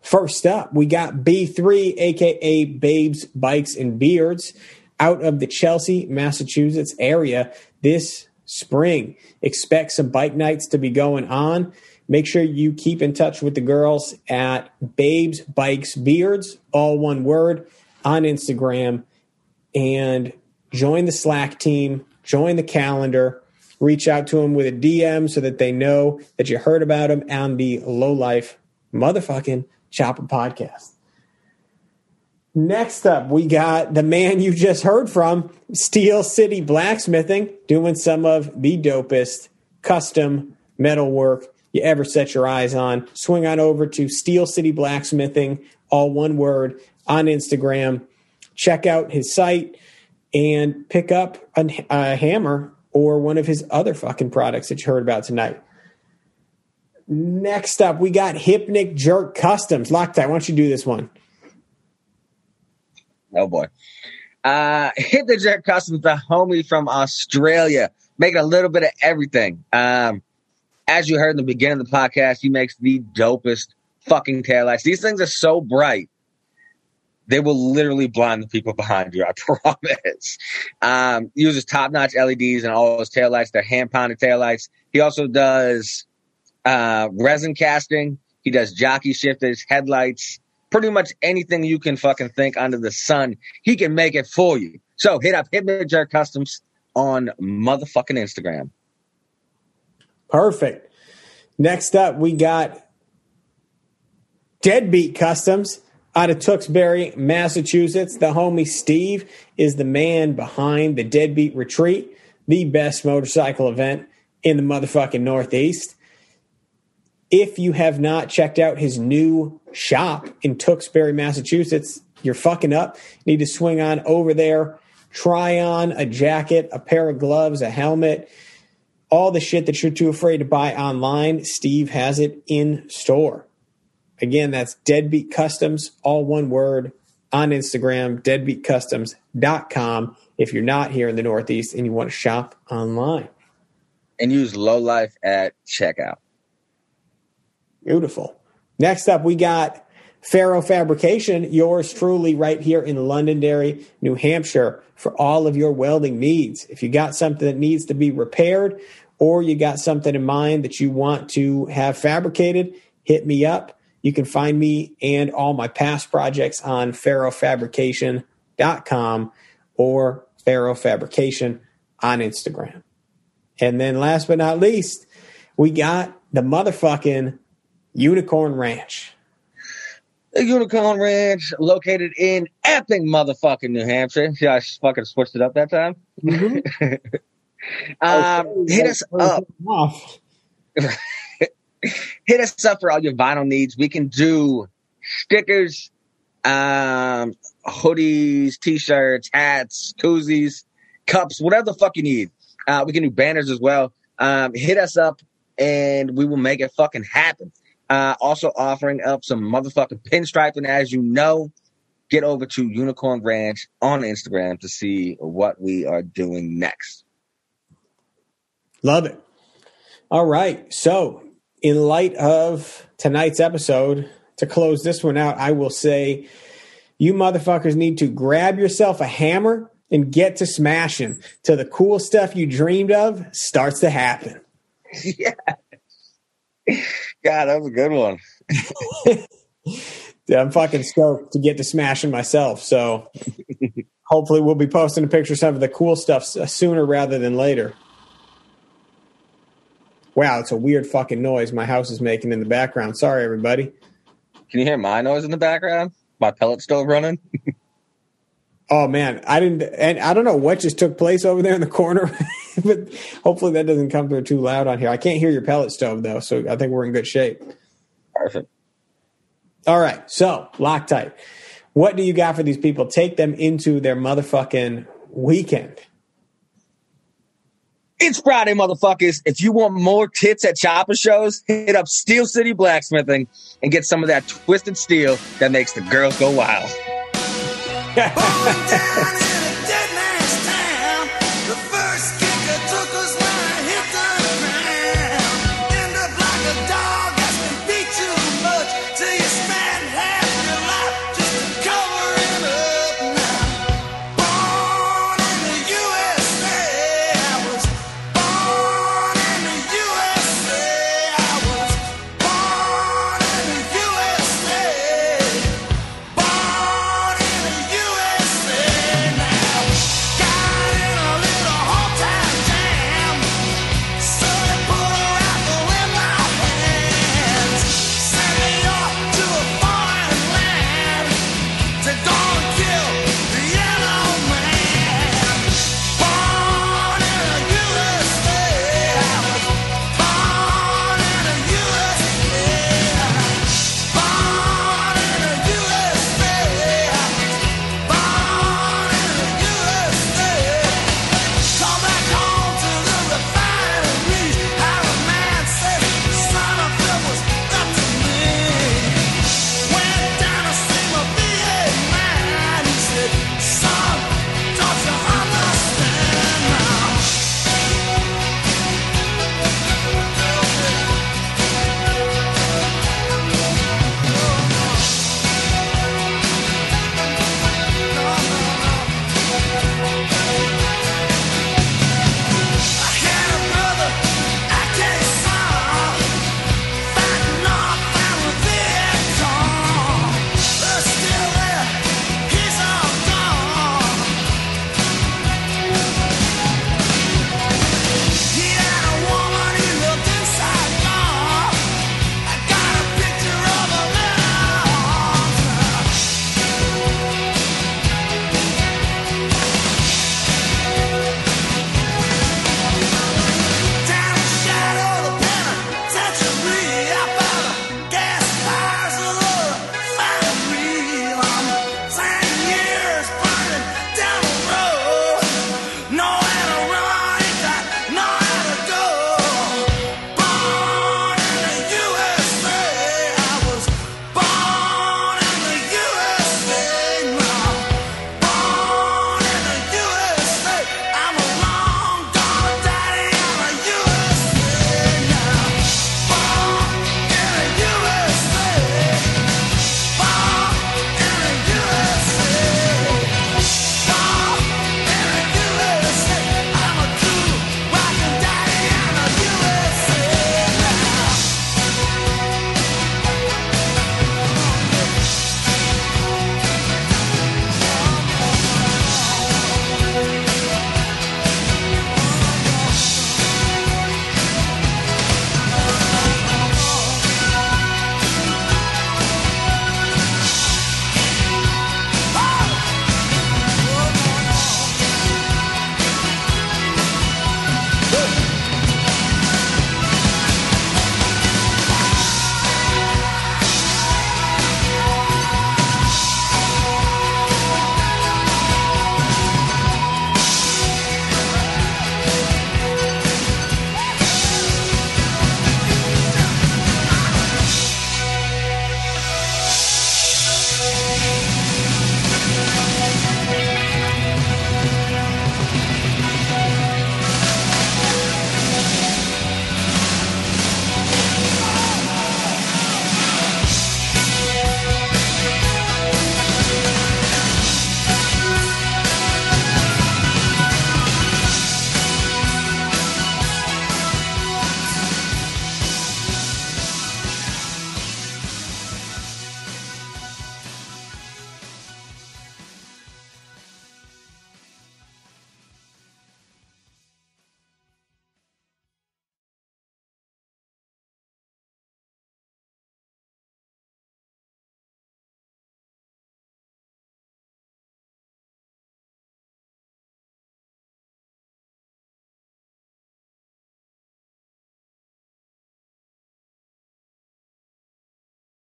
First up, we got B3, aka Babes, Bikes, and Beards, out of the Chelsea, Massachusetts area this spring. Expect some bike nights to be going on. Make sure you keep in touch with the girls at Babes, Bikes, Beards, all one word, on Instagram, and join the Slack team, join the calendar, reach out to them with a DM so that they know that you heard about them on the Low Life motherfucking Chopper podcast. Next up, we got the man you just heard from, Steel City Blacksmithing, doing some of the dopest custom metal work you ever set your eyes on. Swing on over to Steel City Blacksmithing, all one word, on Instagram. Check out his site and pick up a, a hammer or one of his other fucking products that you heard about tonight. Next up, we got Hypnic Jerk Customs. Loctite, why don't you do this one? Oh boy. Uh, the Jerk Customs, the homie from Australia, making a little bit of everything. Um, as you heard in the beginning of the podcast, he makes the dopest fucking taillights. These things are so bright. They will literally blind the people behind you, I promise. Um, uses top notch LEDs and all those taillights. They're hand pounded taillights. He also does uh, resin casting. He does jockey shifters, headlights, pretty much anything you can fucking think under the sun. He can make it for you. So hit up Hypnic Jerk Customs on motherfucking Instagram. Perfect. Next up, we got Deadbeat Customs out of Tewksbury, Massachusetts. The homie Steve is the man behind the Deadbeat Retreat, the best motorcycle event in the motherfucking Northeast. If you have not checked out his new shop in Tewksbury, Massachusetts, you're fucking up. You need to swing on over there, try on a jacket, a pair of gloves, a helmet, all the shit that you're too afraid to buy online. Steve has it in store. Again, that's Deadbeat Customs, all one word, on Instagram, deadbeatcustoms.com. If you're not here in the Northeast and you want to shop online, And use low life at checkout. beautiful. Next up, we got Pharaoh Fabrication, yours truly, right here in Londonderry, New Hampshire, for all of your welding needs. If you got something that needs to be repaired or you got something in mind that you want to have fabricated, hit me up. You can find me and all my past projects on pharaohfabrication.com or Pharaoh Fabrication on Instagram. And then last but not least, we got the motherfucking Unicorn Ranch. The Unicorn Ranch, located in Epping, motherfucking New Hampshire. See, I fucking switched it up that time. um, hit us up. Hit us up for all your vinyl needs. We can do stickers, um, hoodies, t-shirts, hats, koozies, cups, whatever the fuck you need. Uh, we can do banners as well. Um, hit us up and we will make it fucking happen. Uh, also offering up some motherfucking pinstriping, as you know. Get over to Unicorn Ranch on Instagram to see what we are doing next. Love it. All right. So, in light of tonight's episode, to close this one out, I will say you motherfuckers need to grab yourself a hammer and get to smashing till the cool stuff you dreamed of starts to happen. yeah. God, that was a good one. yeah, I'm fucking stoked to get to smashing myself. So hopefully we'll be posting a picture of some of the cool stuff sooner rather than later. Wow, it's a weird fucking noise my house is making in the background. Sorry, everybody. Can you hear my noise in the background? My pellet stove running? oh man, I didn't, and I don't know what just took place over there in the corner, but hopefully that doesn't come through too loud on here. I can't hear your pellet stove though, so I think we're in good shape. Perfect. All right, so Loctite. What do you got for these people? Take them into their motherfucking weekend. It's Friday, motherfuckers. If you want more tits at chopper shows, hit up Steel City Blacksmithing and get some of that twisted steel that makes the girls go wild.